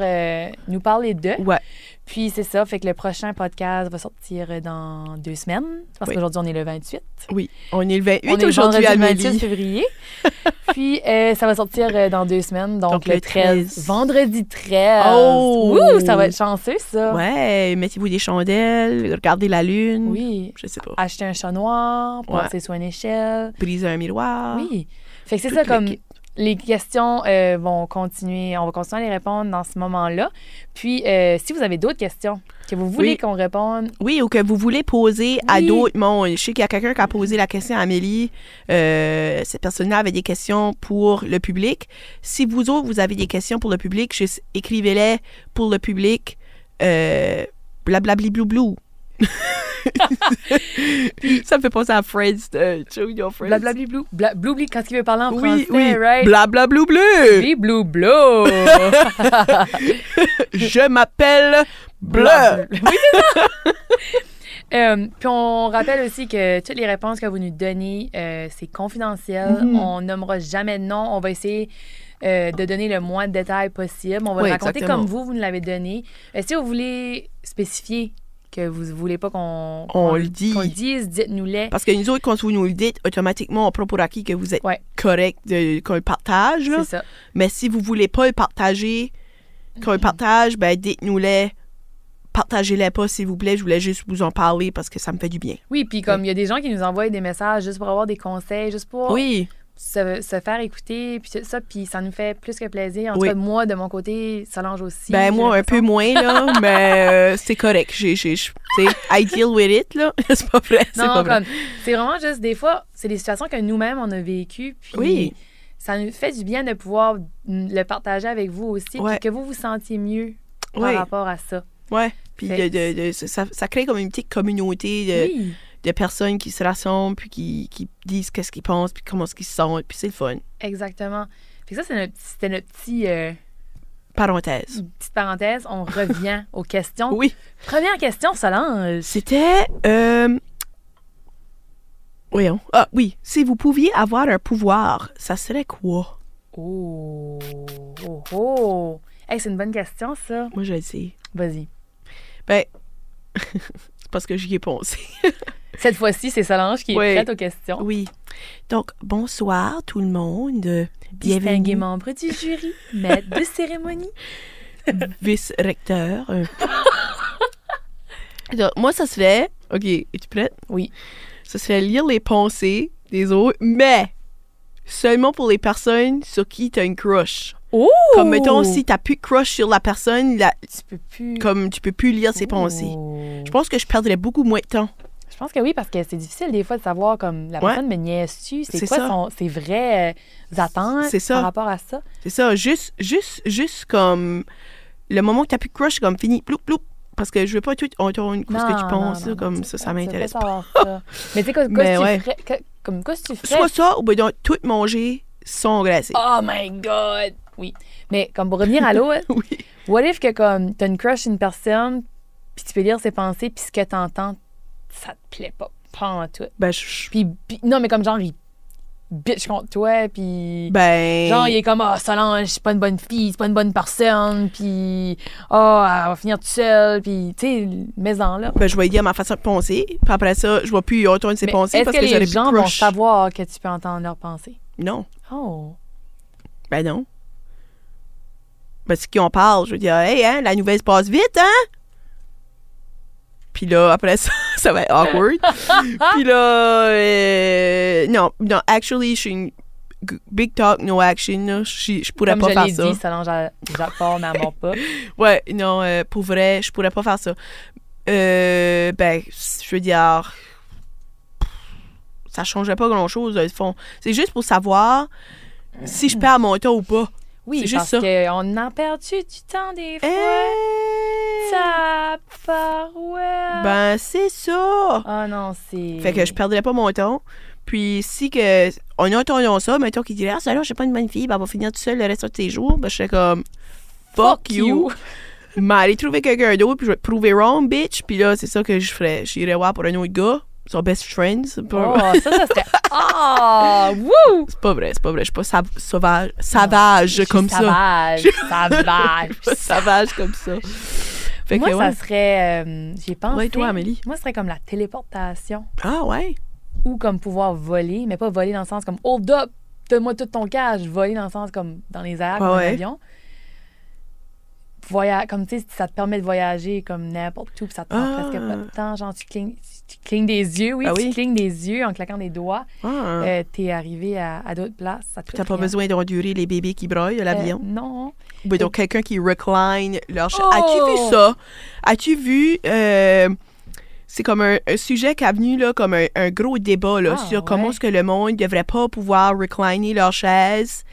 nous parler d'eux. Ouais. Puis c'est ça, fait que le prochain podcast va sortir euh, dans deux semaines, parce Oui. qu'aujourd'hui on est le 28. Oui. On est le 28 on est aujourd'hui, le 28 Amélie. février. Puis euh, ça va sortir euh, dans deux semaines, donc, Donc, le le 13. 13. Vendredi 13. Oh! Ouh, ça va être chanceux ça. Ouais, mettez-vous des chandelles, regardez la lune. Oui. Je sais pas. Acheter un chat noir, Ouais. passer sur une échelle. Briser un miroir. Oui. Fait que c'est ça comme. Les questions euh, vont continuer, on va continuer à les répondre dans ce moment-là. Puis euh, si vous avez d'autres questions que vous voulez Oui. qu'on réponde, Oui, ou que vous voulez poser à d'autres mondes. Je sais qu'il y a quelqu'un qui a posé la question à Amélie. Euh, cette personne-là avait des questions pour le public. Si vous autres, vous avez des questions pour le public, juste écrivez-les pour le public. Euh, blablabli blou blou. ça me fait penser à Friends, euh, Show Your Friends. blablabli blou, bla, quand il veut parler en Oui, français, oui. right? Blablablou bleu. Blabli blou blou. Je m'appelle Bleu. Oui, c'est ça. Euh, puis on rappelle aussi que toutes les réponses que vous nous donnez, euh, c'est confidentiel. Mhm. On nommera jamais de nom. On va essayer euh, de donner le moins de détails possible. On va Oui, le raconter exactement. comme vous, vous nous l'avez donné. Si vous voulez spécifier que vous voulez pas qu'on On qu'on- le dit. qu'on le dise, dites-nous-les. Parce que nous autres, quand vous nous le dites, automatiquement, on prend pour acquis que vous êtes Ouais. correct de- qu'on le partage. là. C'est ça. Mais si vous voulez pas le partager, qu'on le partage, ben dites-nous-les. Partagez-les pas, s'il vous plaît. Je voulais juste vous en parler parce que ça me fait du bien. Oui, puis comme il y a des gens qui nous envoient des messages juste pour avoir des conseils, juste pour Oui, se, se faire écouter, puis ça, puis ça nous fait plus que plaisir. En Oui. tout cas, moi, de mon côté, Solange aussi. ben moi, un peu moins, là, mais euh, c'est correct. J'ai, j'ai, I deal with it, là. c'est pas vrai, c'est Non, pas vrai. comme, c'est vraiment juste des fois, c'est des situations que nous-mêmes, on a vécues, puis Oui. ça nous fait du bien de pouvoir le partager avec vous aussi, Ouais. puis que vous vous sentiez mieux par rapport à ça. ouais. Puis Fait- de, de- de- ça, ça crée comme une petite communauté de, oui, de personnes qui se rassemblent, puis qui, qui disent qu'est-ce qu'ils pensent, puis comment est-ce qu'ils se sentent, puis c'est le fun. exactement. Que ça, c'est notre- c'était notre petit, euh, Parenthèse. petite parenthèse. On revient aux questions. Oui. Première question, Solange. C'était. Euh... Voyons. Ah oui. Si vous pouviez avoir un pouvoir, ça serait quoi? Oh, oh, oh. Hey, c'est une bonne question, ça. Moi, je le sais. Vas-y. Ben. c'est parce que j'y ai pensé. Cette fois-ci, c'est Solange qui est Oui. prête aux questions. Oui. Donc, bonsoir tout le monde. Distingué Bienvenue, membre du jury, maître de cérémonie. vice-recteur. Euh. Donc, moi, ça serait. OK, es-tu prête? Oui. Ça serait lire les pensées des autres, mais seulement pour les personnes sur qui tu as une crush. Oh! Comme mettons, si t'as plus de crush sur la personne, la- Tu peux plus. comme tu peux plus lire ses pensées. Oh. Je pense que je perdrais beaucoup moins de temps. Je pense que oui, parce que c'est difficile des fois de savoir comme la Ouais. personne me niaise-tu, c'est C'est quoi ça. son, ses vraies euh, attentes par rapport à ça? C'est ça, juste, juste, juste comme le moment que t'as plus de crush, c'est comme fini, ploup, ploup. Parce que je veux pas tout entendre ce que tu penses, non, là, non, comme tu ça, ça tu m'intéresse pas ça. Mais tu sais, quoi, ouais. tu ferais? que- comme quoi, tu ferais? Soit ça, ou bien donc tout manger sans graisser. Oh my God! Oui. Mais comme pour revenir à l'autre, Oui. what if que comme t'as une crush une personne, puis tu peux lire ses pensées, puis ce que t'entends, ça te plaît pas, pas en tout. Ben, je- Puis, puis- non, mais comme genre, il, bitch contre toi, puis. Ben. Genre, il est comme, ah, Solange, c'est pas une bonne fille, c'est pas une bonne personne, puis, ah, elle va finir toute seule, puis, tu sais, maison là. Ben, je vais dire ma façon de penser. Puis après ça, je vais plus retourner ses pensées parce que, que, j'aurais les gens vont savoir que tu peux entendre leurs pensées? Non. Oh. Ben non. Parce qu'on parle, je veux dire, hey, hein, la nouvelle se passe vite, hein? Puis là, après ça, ça va être awkward. Puis là, euh, non, non, actually, je suis une big talk, no action. Je je pourrais Comme pas je faire ça. dit, Solange, elle mord pas. Ouais, non, euh, pour vrai, je pourrais pas faire ça. Euh, ben, je veux dire, ça changerait pas grand-chose, au fond. C'est juste pour savoir si je perds mon temps ou pas. Oui, C'est juste parce qu'on a perdu du temps des fois. Eh, Ça parouette. Ben, c'est ça. Oh non, c'est. Fait que je perdrais pas mon temps. Puis si que on entendant ça, mettons qu'il dirait Ah, ça là, je suis pas une bonne fille, ben, elle va finir toute seule le reste de tes jours. Ben, je serais comme Fuck, you. M'aller trouver quelqu'un d'autre, puis je vais te prouver wrong, bitch. Puis là, c'est ça que je ferais. J'irais voir pour un autre gars. Son best friend. C'est pas, Oh, ça, ça serait. Ah! Wouh! c'est pas vrai, c'est pas vrai. Je suis pas sav- sauvage, savage comme ça. Sauvage, sauvage. Je suis pas savage comme ça. Fait Moi, que, ça serait. euh, J'ai pensé. Ouais, toi, Amélie. Moi, ce serait comme la téléportation Ah, ouais. ou comme pouvoir voler, mais pas voler dans le sens comme hold up, donne-moi tout ton cash. Voler dans le sens comme dans les airs, comme Ouais, un ouais. avion. Voya comme tu sais, ça te permet de voyager comme n'importe où, puis ça te prend Ah. presque pas de temps. Genre, tu clignes, tu clignes des yeux, oui, Ah tu clignes des yeux en claquant des doigts. Ah. Euh, T'es arrivé à, à d'autres places. Ça te T'as pas rien. besoin d'endurer les bébés qui broient à l'avion? Euh, non. Donc quelqu'un qui recline leur Oh! As-tu vu ça? As-tu vu. euh, c'est comme un, un sujet qui a venu là, comme un, un gros débat là, Ah, sur comment est-ce que le monde ne devrait pas pouvoir recliner leur chaise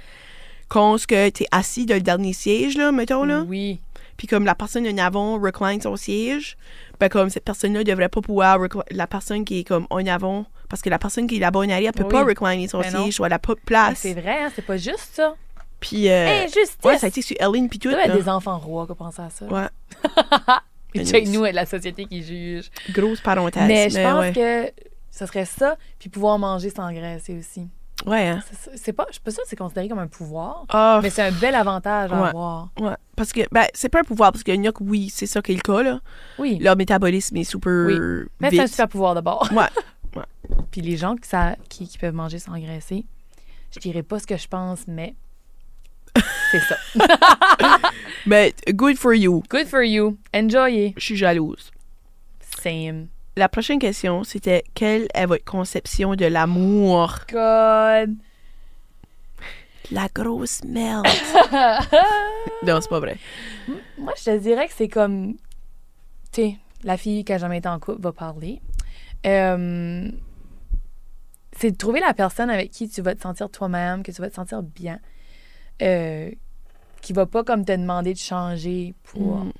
quand ce que tu es assis dans le dernier siège, là, mettons, là. Oui. Puis comme la personne en avant recline son siège, ben comme cette personne-là devrait pas pouvoir la personne qui est comme en avant parce que la personne qui est là-bas en arrière peut Oui. pas recliner son Ben siège ou elle a pas de place. C'est vrai, hein, c'est pas juste ça. Puis euh, Injustice! ouais, ça a été sur Ellen puis tout. Il y a là. des enfants rois qui pensé à ça. Ouais. Check nous et la société qui juge. Grosse parenthèse. Mais je pense ouais. que ce serait ça, puis pouvoir manger sans graisser aussi. Ouais, hein. C'est pas, je suis pas sûre que c'est considéré comme un pouvoir, Ah, mais c'est un bel avantage à Ouais. avoir. ouais. Parce que, ben, c'est pas un pouvoir, parce que oui, c'est ça qui est le cas, là. Oui, Leur métabolisme est super Oui. mais c'est un super pouvoir d'abord. Ouais. Puis les gens qui, ça, qui, qui peuvent manger sans graisser, je dirais pas ce que je pense, mais c'est ça. Mais good for you. Good for you. Enjoyez. Je suis jalouse. Same. La prochaine question, c'était quelle est votre conception de l'amour? God. La grosse merde. non, c'est pas vrai. Moi, je te dirais que c'est comme. Tu sais, la fille qui a jamais été en couple va parler. Euh, c'est de trouver la personne avec qui tu vas te sentir toi-même, que tu vas te sentir bien. Euh, qui va pas comme te demander de changer pour, Mm.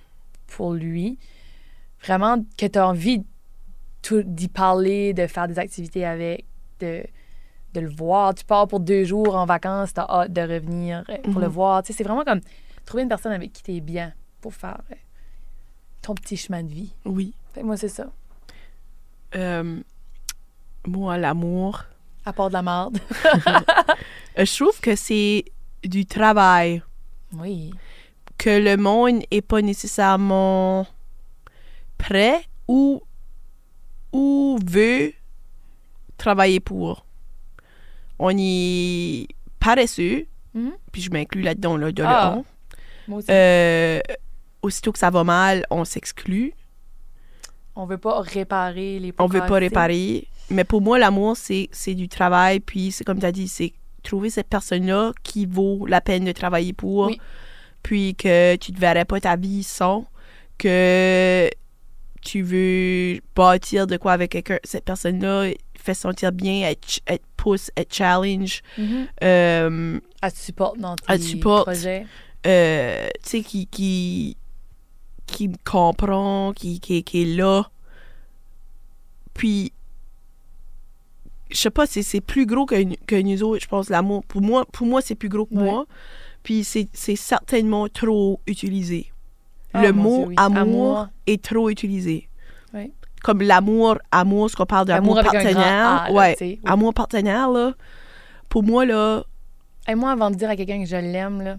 pour lui. Vraiment que tu as envie d'y parler, de faire des activités avec, de, de le voir. Tu pars pour deux jours en vacances, tu as hâte de revenir euh, pour le Mhm. voir. Tu sais, c'est vraiment comme trouver une personne avec qui tu es bien pour faire euh, ton petit chemin de vie. Oui. Fait moi, c'est ça. Euh, moi, l'amour, À part de la marde. euh, je trouve que c'est du travail. oui. que le monde est pas nécessairement prêt ou ou veut travailler pour. On est paresseux, Mhm. puis je m'inclus là-dedans là, de Ah. le on. Moi aussi. Euh, aussitôt que ça va mal, on s'exclut. on veut pas réparer les On veut pas réparer. Mais pour moi, l'amour, c'est c'est du travail. Puis c'est comme tu as dit, c'est trouver cette personne-là qui vaut la peine de travailler pour. Oui. Puis que tu ne verrais pas ta vie sans. Que tu veux bâtir de quoi avec quelqu'un. Cette personne-là fait sentir bien, elle, elle te pousse, elle te challenge. Mhm. Euh, Elle te supporte dans tes Elle te supporte. projets. euh, tu sais, qui, qui, qui me comprend, qui, qui, qui est là. Puis, je sais pas, c'est, plus gros que, que nous autres, je pense, l'amour. Pour moi, pour moi c'est plus gros que Ouais. moi. Puis, c'est, c'est certainement trop utilisé. Ah, Le mot Dieu, oui. amour, Amour. est trop utilisé. Oui. Comme l'amour, amour, ce qu'on parle d'amour partenaire? A, là, ouais. Oui. amour partenaire, là. pour moi, là, Et moi, avant de dire à quelqu'un que je l'aime, là,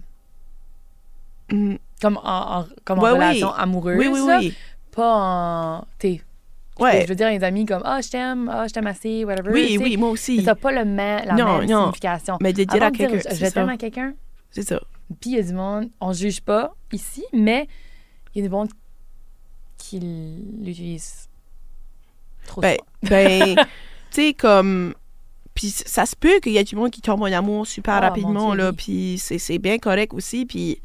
mm, comme en, en- comme en Ouais, relation amoureuse, oui, oui, là, pas en. T'sais, Ouais. Je veux dire à mes amis comme Ah, je t'aime, ah, je t'aime assez, whatever. Oui, oui, moi Mais aussi. t'as pas le ma- la Non, même non. signification. Mais de dire Avant à quelqu'un, je t'aime à quelqu'un, C'est ça. puis il y a du monde, on juge pas ici, mais il y a du monde qui l'utilisent trop Ben, ben, tu sais, comme. Puis ça se peut qu'il y ait du monde qui tombe en amour super Ah, rapidement, Dieu, là. oui. Puis c'est c'est bien correct aussi. Puis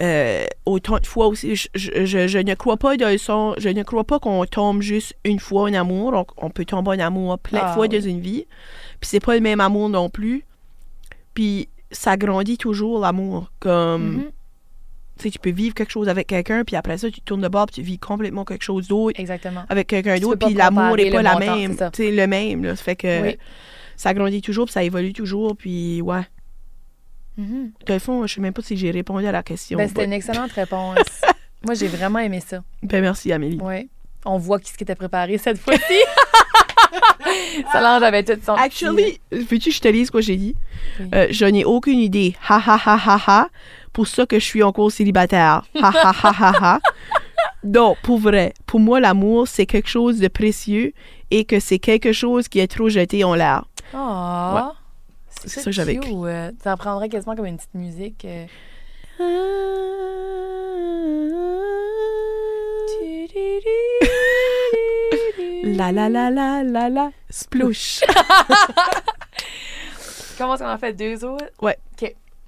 euh, autant de fois aussi, je, je, je- je ne crois pas de son, je ne crois pas qu'on tombe juste une fois en amour. On, on peut tomber en amour plein de Ah, fois oui. dans une vie. Puis c'est pas le même amour non plus. Puis ça grandit toujours l'amour. Comme. Mhm, Tu sais, tu peux vivre quelque chose avec quelqu'un, puis après ça, tu tournes de bord, puis tu vis complètement quelque chose d'autre Exactement. avec quelqu'un d'autre, puis l'amour n'est pas la montant, même. c'est le même, là. Ça fait que Oui. ça grandit toujours, puis ça évolue toujours, puis ouais. De le fond, je sais même pas si j'ai répondu à la question. Ben, c'était une excellente réponse. Moi, j'ai vraiment aimé ça. Ben, merci, Amélie. Ouais. On voit qui ce qui était préparé cette fois-ci. Solange avait tout son. Actually, veux-tu que je te lise ce que j'ai dit? Oui. Euh, je n'ai aucune idée. Ha ha ha ha ha. Pour ça que je suis encore célibataire. Ha ha ha ha ha. Non, pour vrai. Pour moi, l'amour, c'est quelque chose de précieux et que c'est quelque chose qui est trop jeté en l'air. Ah. C'est C'est ça que j'avais écrit. Ça prendrait quasiment comme une petite musique. euh. La la la la la la. Splouche. Comment est-ce qu'on en fait? Deux autres?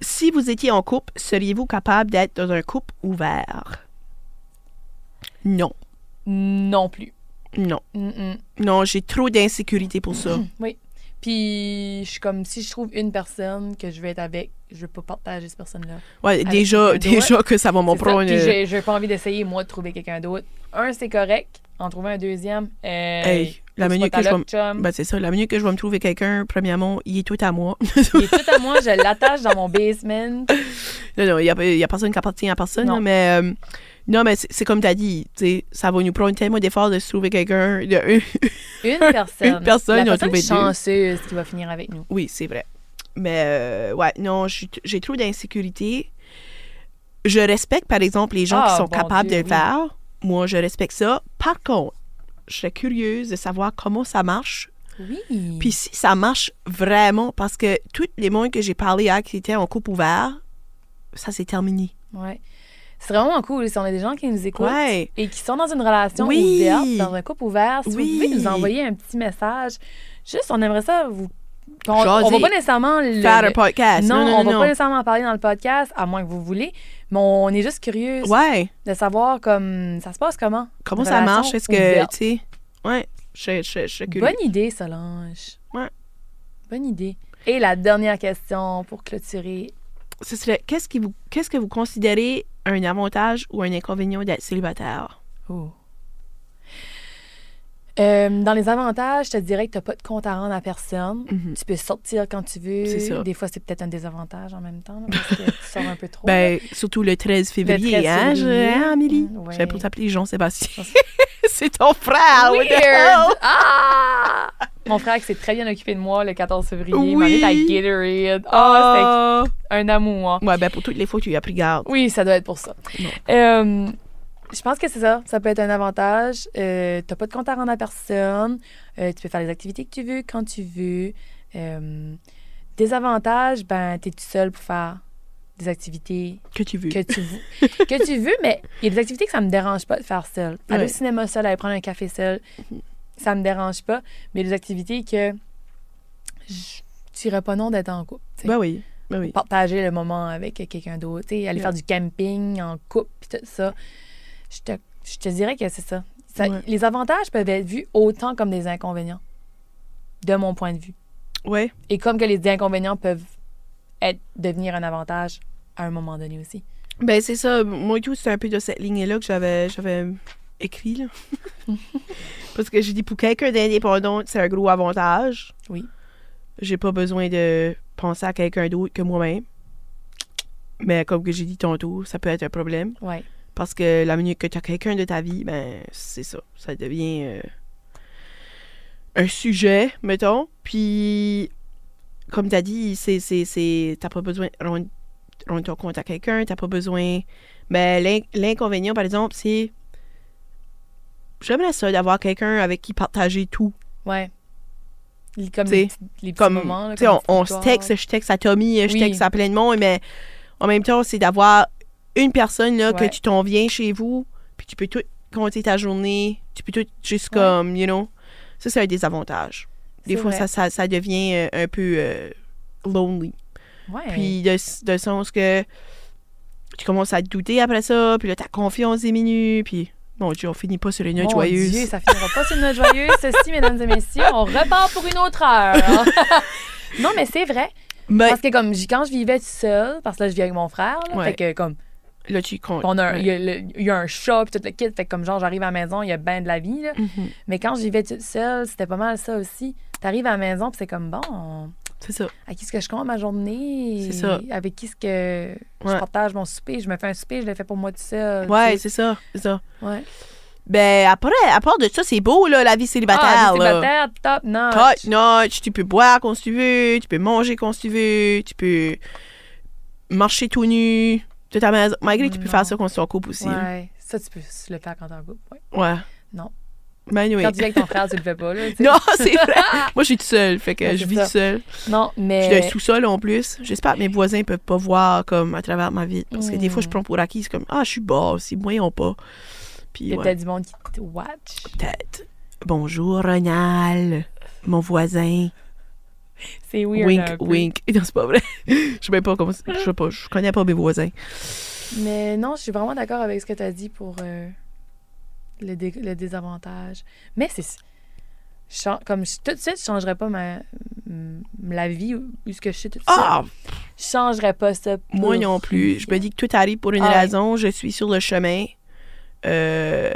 Si vous étiez en couple, seriez-vous capable d'être dans un couple ouvert? Non. Non plus. Non. Non, j'ai trop d'insécurité pour ça. Oui. Puis, je suis comme, si je trouve une personne que je veux être avec, je veux pas partager cette personne-là. Ouais, déjà, déjà que ça va m'en prendre. Puis, euh, j'ai pas envie d'essayer, moi, de trouver quelqu'un d'autre. Un, c'est correct. En trouver un deuxième, euh, Hey, la minute que je vais. Ben, c'est ça. La minute que je vais me trouver quelqu'un, premièrement, il est tout à moi. Il est tout à moi, je l'attache dans mon basement. non, non, il n'y a, y a personne qui appartient à personne. Non. là, mais euh, non, mais c'est comme tu as dit. Ça va nous prendre tellement d'efforts de se trouver quelqu'un. de- Une personne. Une personne, La on personne deux. chanceuse qui va finir avec nous. oui, c'est vrai. Mais euh, ouais, non, j'ai j'ai trop d'insécurité. Je respecte, par exemple, les gens Ah, qui sont bon capables Dieu, de le oui. faire. Moi, je respecte ça. Par contre, je serais curieuse de savoir comment ça marche Oui. Puis si ça marche vraiment, parce que tous les mondes que j'ai parlé hier qui étaient en couple ouvert, ça s'est terminé. Ouais. C'est vraiment cool si on a des gens qui nous écoutent Ouais. et qui sont dans une relation Oui. ouverte, dans un couple ouvert. Si Oui. vous pouvez nous envoyer un petit message, juste on aimerait ça vous. On, Jaser. va pas nécessairement le- Faire un podcast. non, Non, non, on va non. pas nécessairement en parler dans le podcast, à moins que vous voulez, mais on est juste curieux Ouais. de savoir comme ça se passe comment? Comment ça marche? Est-ce que, tu sais... Ouais. Je, je, je suis. Bonne idée, Solange. Ouais. Bonne idée. Et la dernière question pour clôturer. Ce serait, qu'est-ce, qui vous, qu'est-ce que vous considérez un avantage ou un inconvénient d'être célibataire? Oh. Euh, dans les avantages, je te dirais que tu n'as pas de compte à rendre à personne. Mhm. Tu peux sortir quand tu veux. C'est ça. Des fois, c'est peut-être un désavantage en même temps, là, parce que tu sors un peu trop. Ben, surtout le 13 février, 13 hein, je- février. hein, Amélie? Mm, ouais. J'avais pour t'appeler Jean-Sébastien. C'est ton frère! Weird! Ah! Mon frère qui s'est très bien occupé de moi le 14 février. Il m'a Oui. mis à Gatorade. Oh, c'était un amour. Ouais, ben pour toutes les fois que tu y as pris garde. Oui, ça doit être pour ça. Non. Euh, je pense que c'est ça. Ça peut être un avantage. Euh, t'as pas de compte à rendre à personne. Euh, tu peux faire les activités que tu veux quand tu veux. Euh, désavantage, ben, t'es tout seul pour faire des activités Que tu veux. que tu veux, que tu veux mais il y a des activités que ça me dérange pas de faire seul. Aller Ouais. au cinéma seul, aller prendre un café seul, ça me dérange pas. Mais il y a des activités que je dirais pas non d'être en couple. tu sais. Ben oui. Ben oui. Partager le moment avec quelqu'un d'autre, tu aller Ouais. faire du camping en couple, tout ça. Je te, je te dirais que c'est ça. Ça- Ouais. Les avantages peuvent être vus autant comme des inconvénients, de mon point de vue. Ouais. Et comme que les inconvénients peuvent être, devenir un avantage à un moment donné aussi. Ben, c'est ça. Moi et tout, c'est un peu de cette ligne-là que j'avais, j'avais écrit, là. Parce que j'ai dit, pour quelqu'un d'indépendant, c'est un gros avantage. Oui. J'ai pas besoin de penser à quelqu'un d'autre que moi-même. Mais comme que j'ai dit tantôt, ça peut être un problème. Ouais. Parce que la minute que tu as quelqu'un de ta vie, ben, c'est ça. Ça devient euh, un sujet, mettons. Puis, comme tu as dit, c'est, c'est, c'est, t'as pas besoin de rendre, rendre ton compte à quelqu'un, t'as pas besoin. Mais l'in- l'inconvénient, par exemple, c'est. J'aimerais ça d'avoir quelqu'un avec qui partager tout. Ouais. Comme T'sais, les petits, les petits Comme, moments. là, tu sais, comme on, se texte, je texte à Tommy, je Oui. texte à plein de monde, mais en même temps, c'est d'avoir une personne là, que tu t'en viens chez vous, puis tu peux tout compter ta journée, tu peux tout juste Ouais. comme, you know. Ça, c'est un désavantage. Des fois, ça, ça, ça devient euh, un peu euh, lonely. Ouais. Puis de, de sens que tu commences à te douter après ça, puis là, ta confiance diminue, puis mon Dieu, on finit pas sur une note Mon joyeuse. Dieu, ça finira pas sur une note joyeuse. Ceci, mesdames et messieurs, on repart pour une autre heure. non, mais c'est vrai. Mais Parce que comme quand je vivais seule, parce que là, je vis avec mon frère, là, Ouais. fait que comme là, tu comptes. on a il, y a le- il y a un chat puis tout le kit, fait que comme genre j'arrive à la maison, il y a ben de la vie là. Mhm. Mais quand je vivais toute seule, c'était pas mal ça aussi. T'arrives à la maison puis c'est comme bon, C'est ça. à qui est-ce que je compte ma journée? C'est ça. Avec qui est-ce que je partage mon souper, je me fais un souper, je le fais pour moi tout seul. Ouais, c'est ça. C'est ça. ouais. Ben, après, à part de ça, c'est beau, là, la vie célibataire. Ah, là. célibataire, top notch. Top notch, tu peux boire quand tu veux, tu peux manger quand tu veux, tu peux marcher tout nu ta maison. Malgré que tu peux Non. faire ça quand tu es en couple aussi. Ouais, ça tu peux le faire quand t'es en couple. Ouais. Ouais. Non. Ben oui. Quand tu vis avec ton frère, tu le fais pas là. tu. Non, c'est vrai. Moi, je suis toute seule, fait que Ouais, je vis toute seule. Non, Je mais suis d'un sous-sol en plus. J'espère que mes voisins peuvent pas voir comme à travers ma vie. Parce que des fois, je Mm. prends pour acquis, c'est comme Ah, je suis basse, ils voyons pas. Puis, il y a ouais, peut-être du monde qui te watch. peut-être. Bonjour, Ronald, mon voisin. C'est weird. wink, wink. Non, c'est pas vrai. je sais même pas comment. Je sais pas, je connais pas mes voisins. Mais non, je suis vraiment d'accord avec ce que tu as dit pour euh, le, dé- le désavantage. Mais c'est. Comme je- tout de suite, je changerais pas ma, la vie où ce que je suis tout de suite. Ah, Je changerais pas ça. pour moi non plus. Je me dis que tout arrive pour une Ah ouais. raison. Je suis sur le chemin. Euh,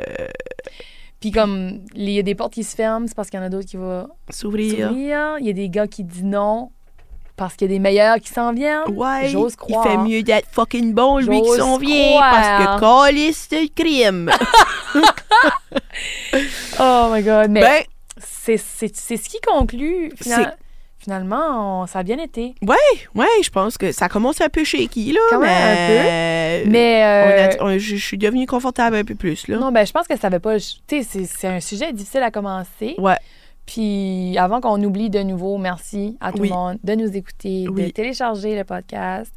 Puis comme il y a des portes qui se ferment, c'est parce qu'il y en a d'autres qui vont S'ouvrir. Il y a des gars qui disent non parce qu'il y a des meilleurs qui s'en viennent. Ouais, J'ose il croire. fait mieux d'être fucking bon, lui, qui s'en vient. Parce que calice de crime. Oh my god. Mais ben, c'est c'est- c'est ce qui conclut. final- finalement, on- ça a bien été. ouais, je pense que ça commence un peu shaky, là. Quand même mais... Mais. on euh, a- on- je, je suis devenue confortable un peu plus, là. Non, ben je pense que ça avait pas. Tu sais, c'est- c'est un sujet difficile à commencer. Ouais. Puis avant qu'on oublie de nouveau, merci à tout Oui. le monde de nous écouter, de télécharger le podcast.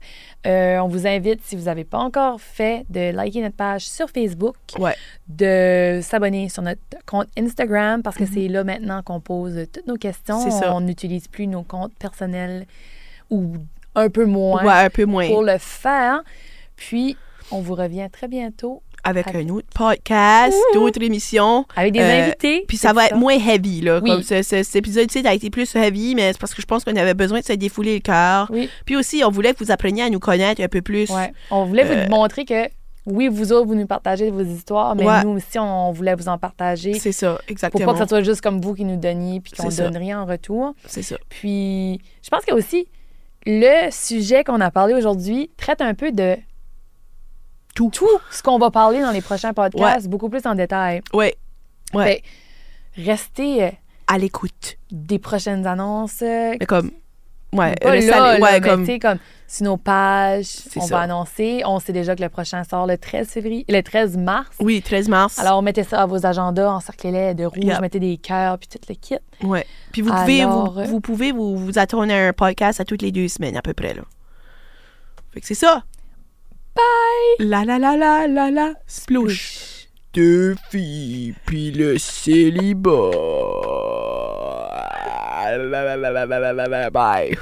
Euh, on vous invite, si vous n'avez pas encore fait, de liker notre page sur Facebook, Ouais. de s'abonner sur notre compte Instagram parce que Mhm. c'est là maintenant qu'on pose toutes nos questions. On n'utilise plus nos comptes personnels ou un peu moins Ouais, un peu moins. pour le faire. Puis, on vous revient très bientôt Avec Avec- un autre podcast, d'autres émissions. avec des Euh, invités. Puis ça va être moins heavy, là. Oui. Comme ce- ce- cet épisode-ci a été plus heavy, mais c'est parce que je pense qu'on avait besoin de se défouler le cœur. Oui. Puis aussi, on voulait que vous appreniez à nous connaître un peu plus. Ouais. On voulait Euh, vous montrer que, oui, vous autres, vous nous partagez vos histoires, mais Ouais. nous aussi, on voulait vous en partager. C'est ça, Pour exactement. pas que ça soit juste comme vous qui nous donniez puis qu'on donne rien en retour. C'est ça. Puis, je pense que aussi, le sujet qu'on a parlé aujourd'hui traite un peu de Tout. tout ce qu'on va parler dans les prochains podcasts, beaucoup plus en détail. Ouais, Ouais. Fait, restez euh, à l'écoute. des prochaines annonces. euh, Mais comme. Ouais, pas là, là, ouais, mais comme. comme sur nos pages, on ça. va annoncer. On sait déjà que le prochain sort le 13 février, le 13 mars. Oui, 13 mars. Alors, mettez ça à vos agendas, encerclez-les de rouge, Yep. mettez des cœurs, puis tout le kit. Ouais. Puis vous pouvez, Alors, vous, euh, vous pouvez vous, vous attendre à un podcast à toutes les deux semaines, à peu près, là. Fait que c'est ça. Bye! La la la la la la. Splouche. Deux filles, puis le célibat. Bye.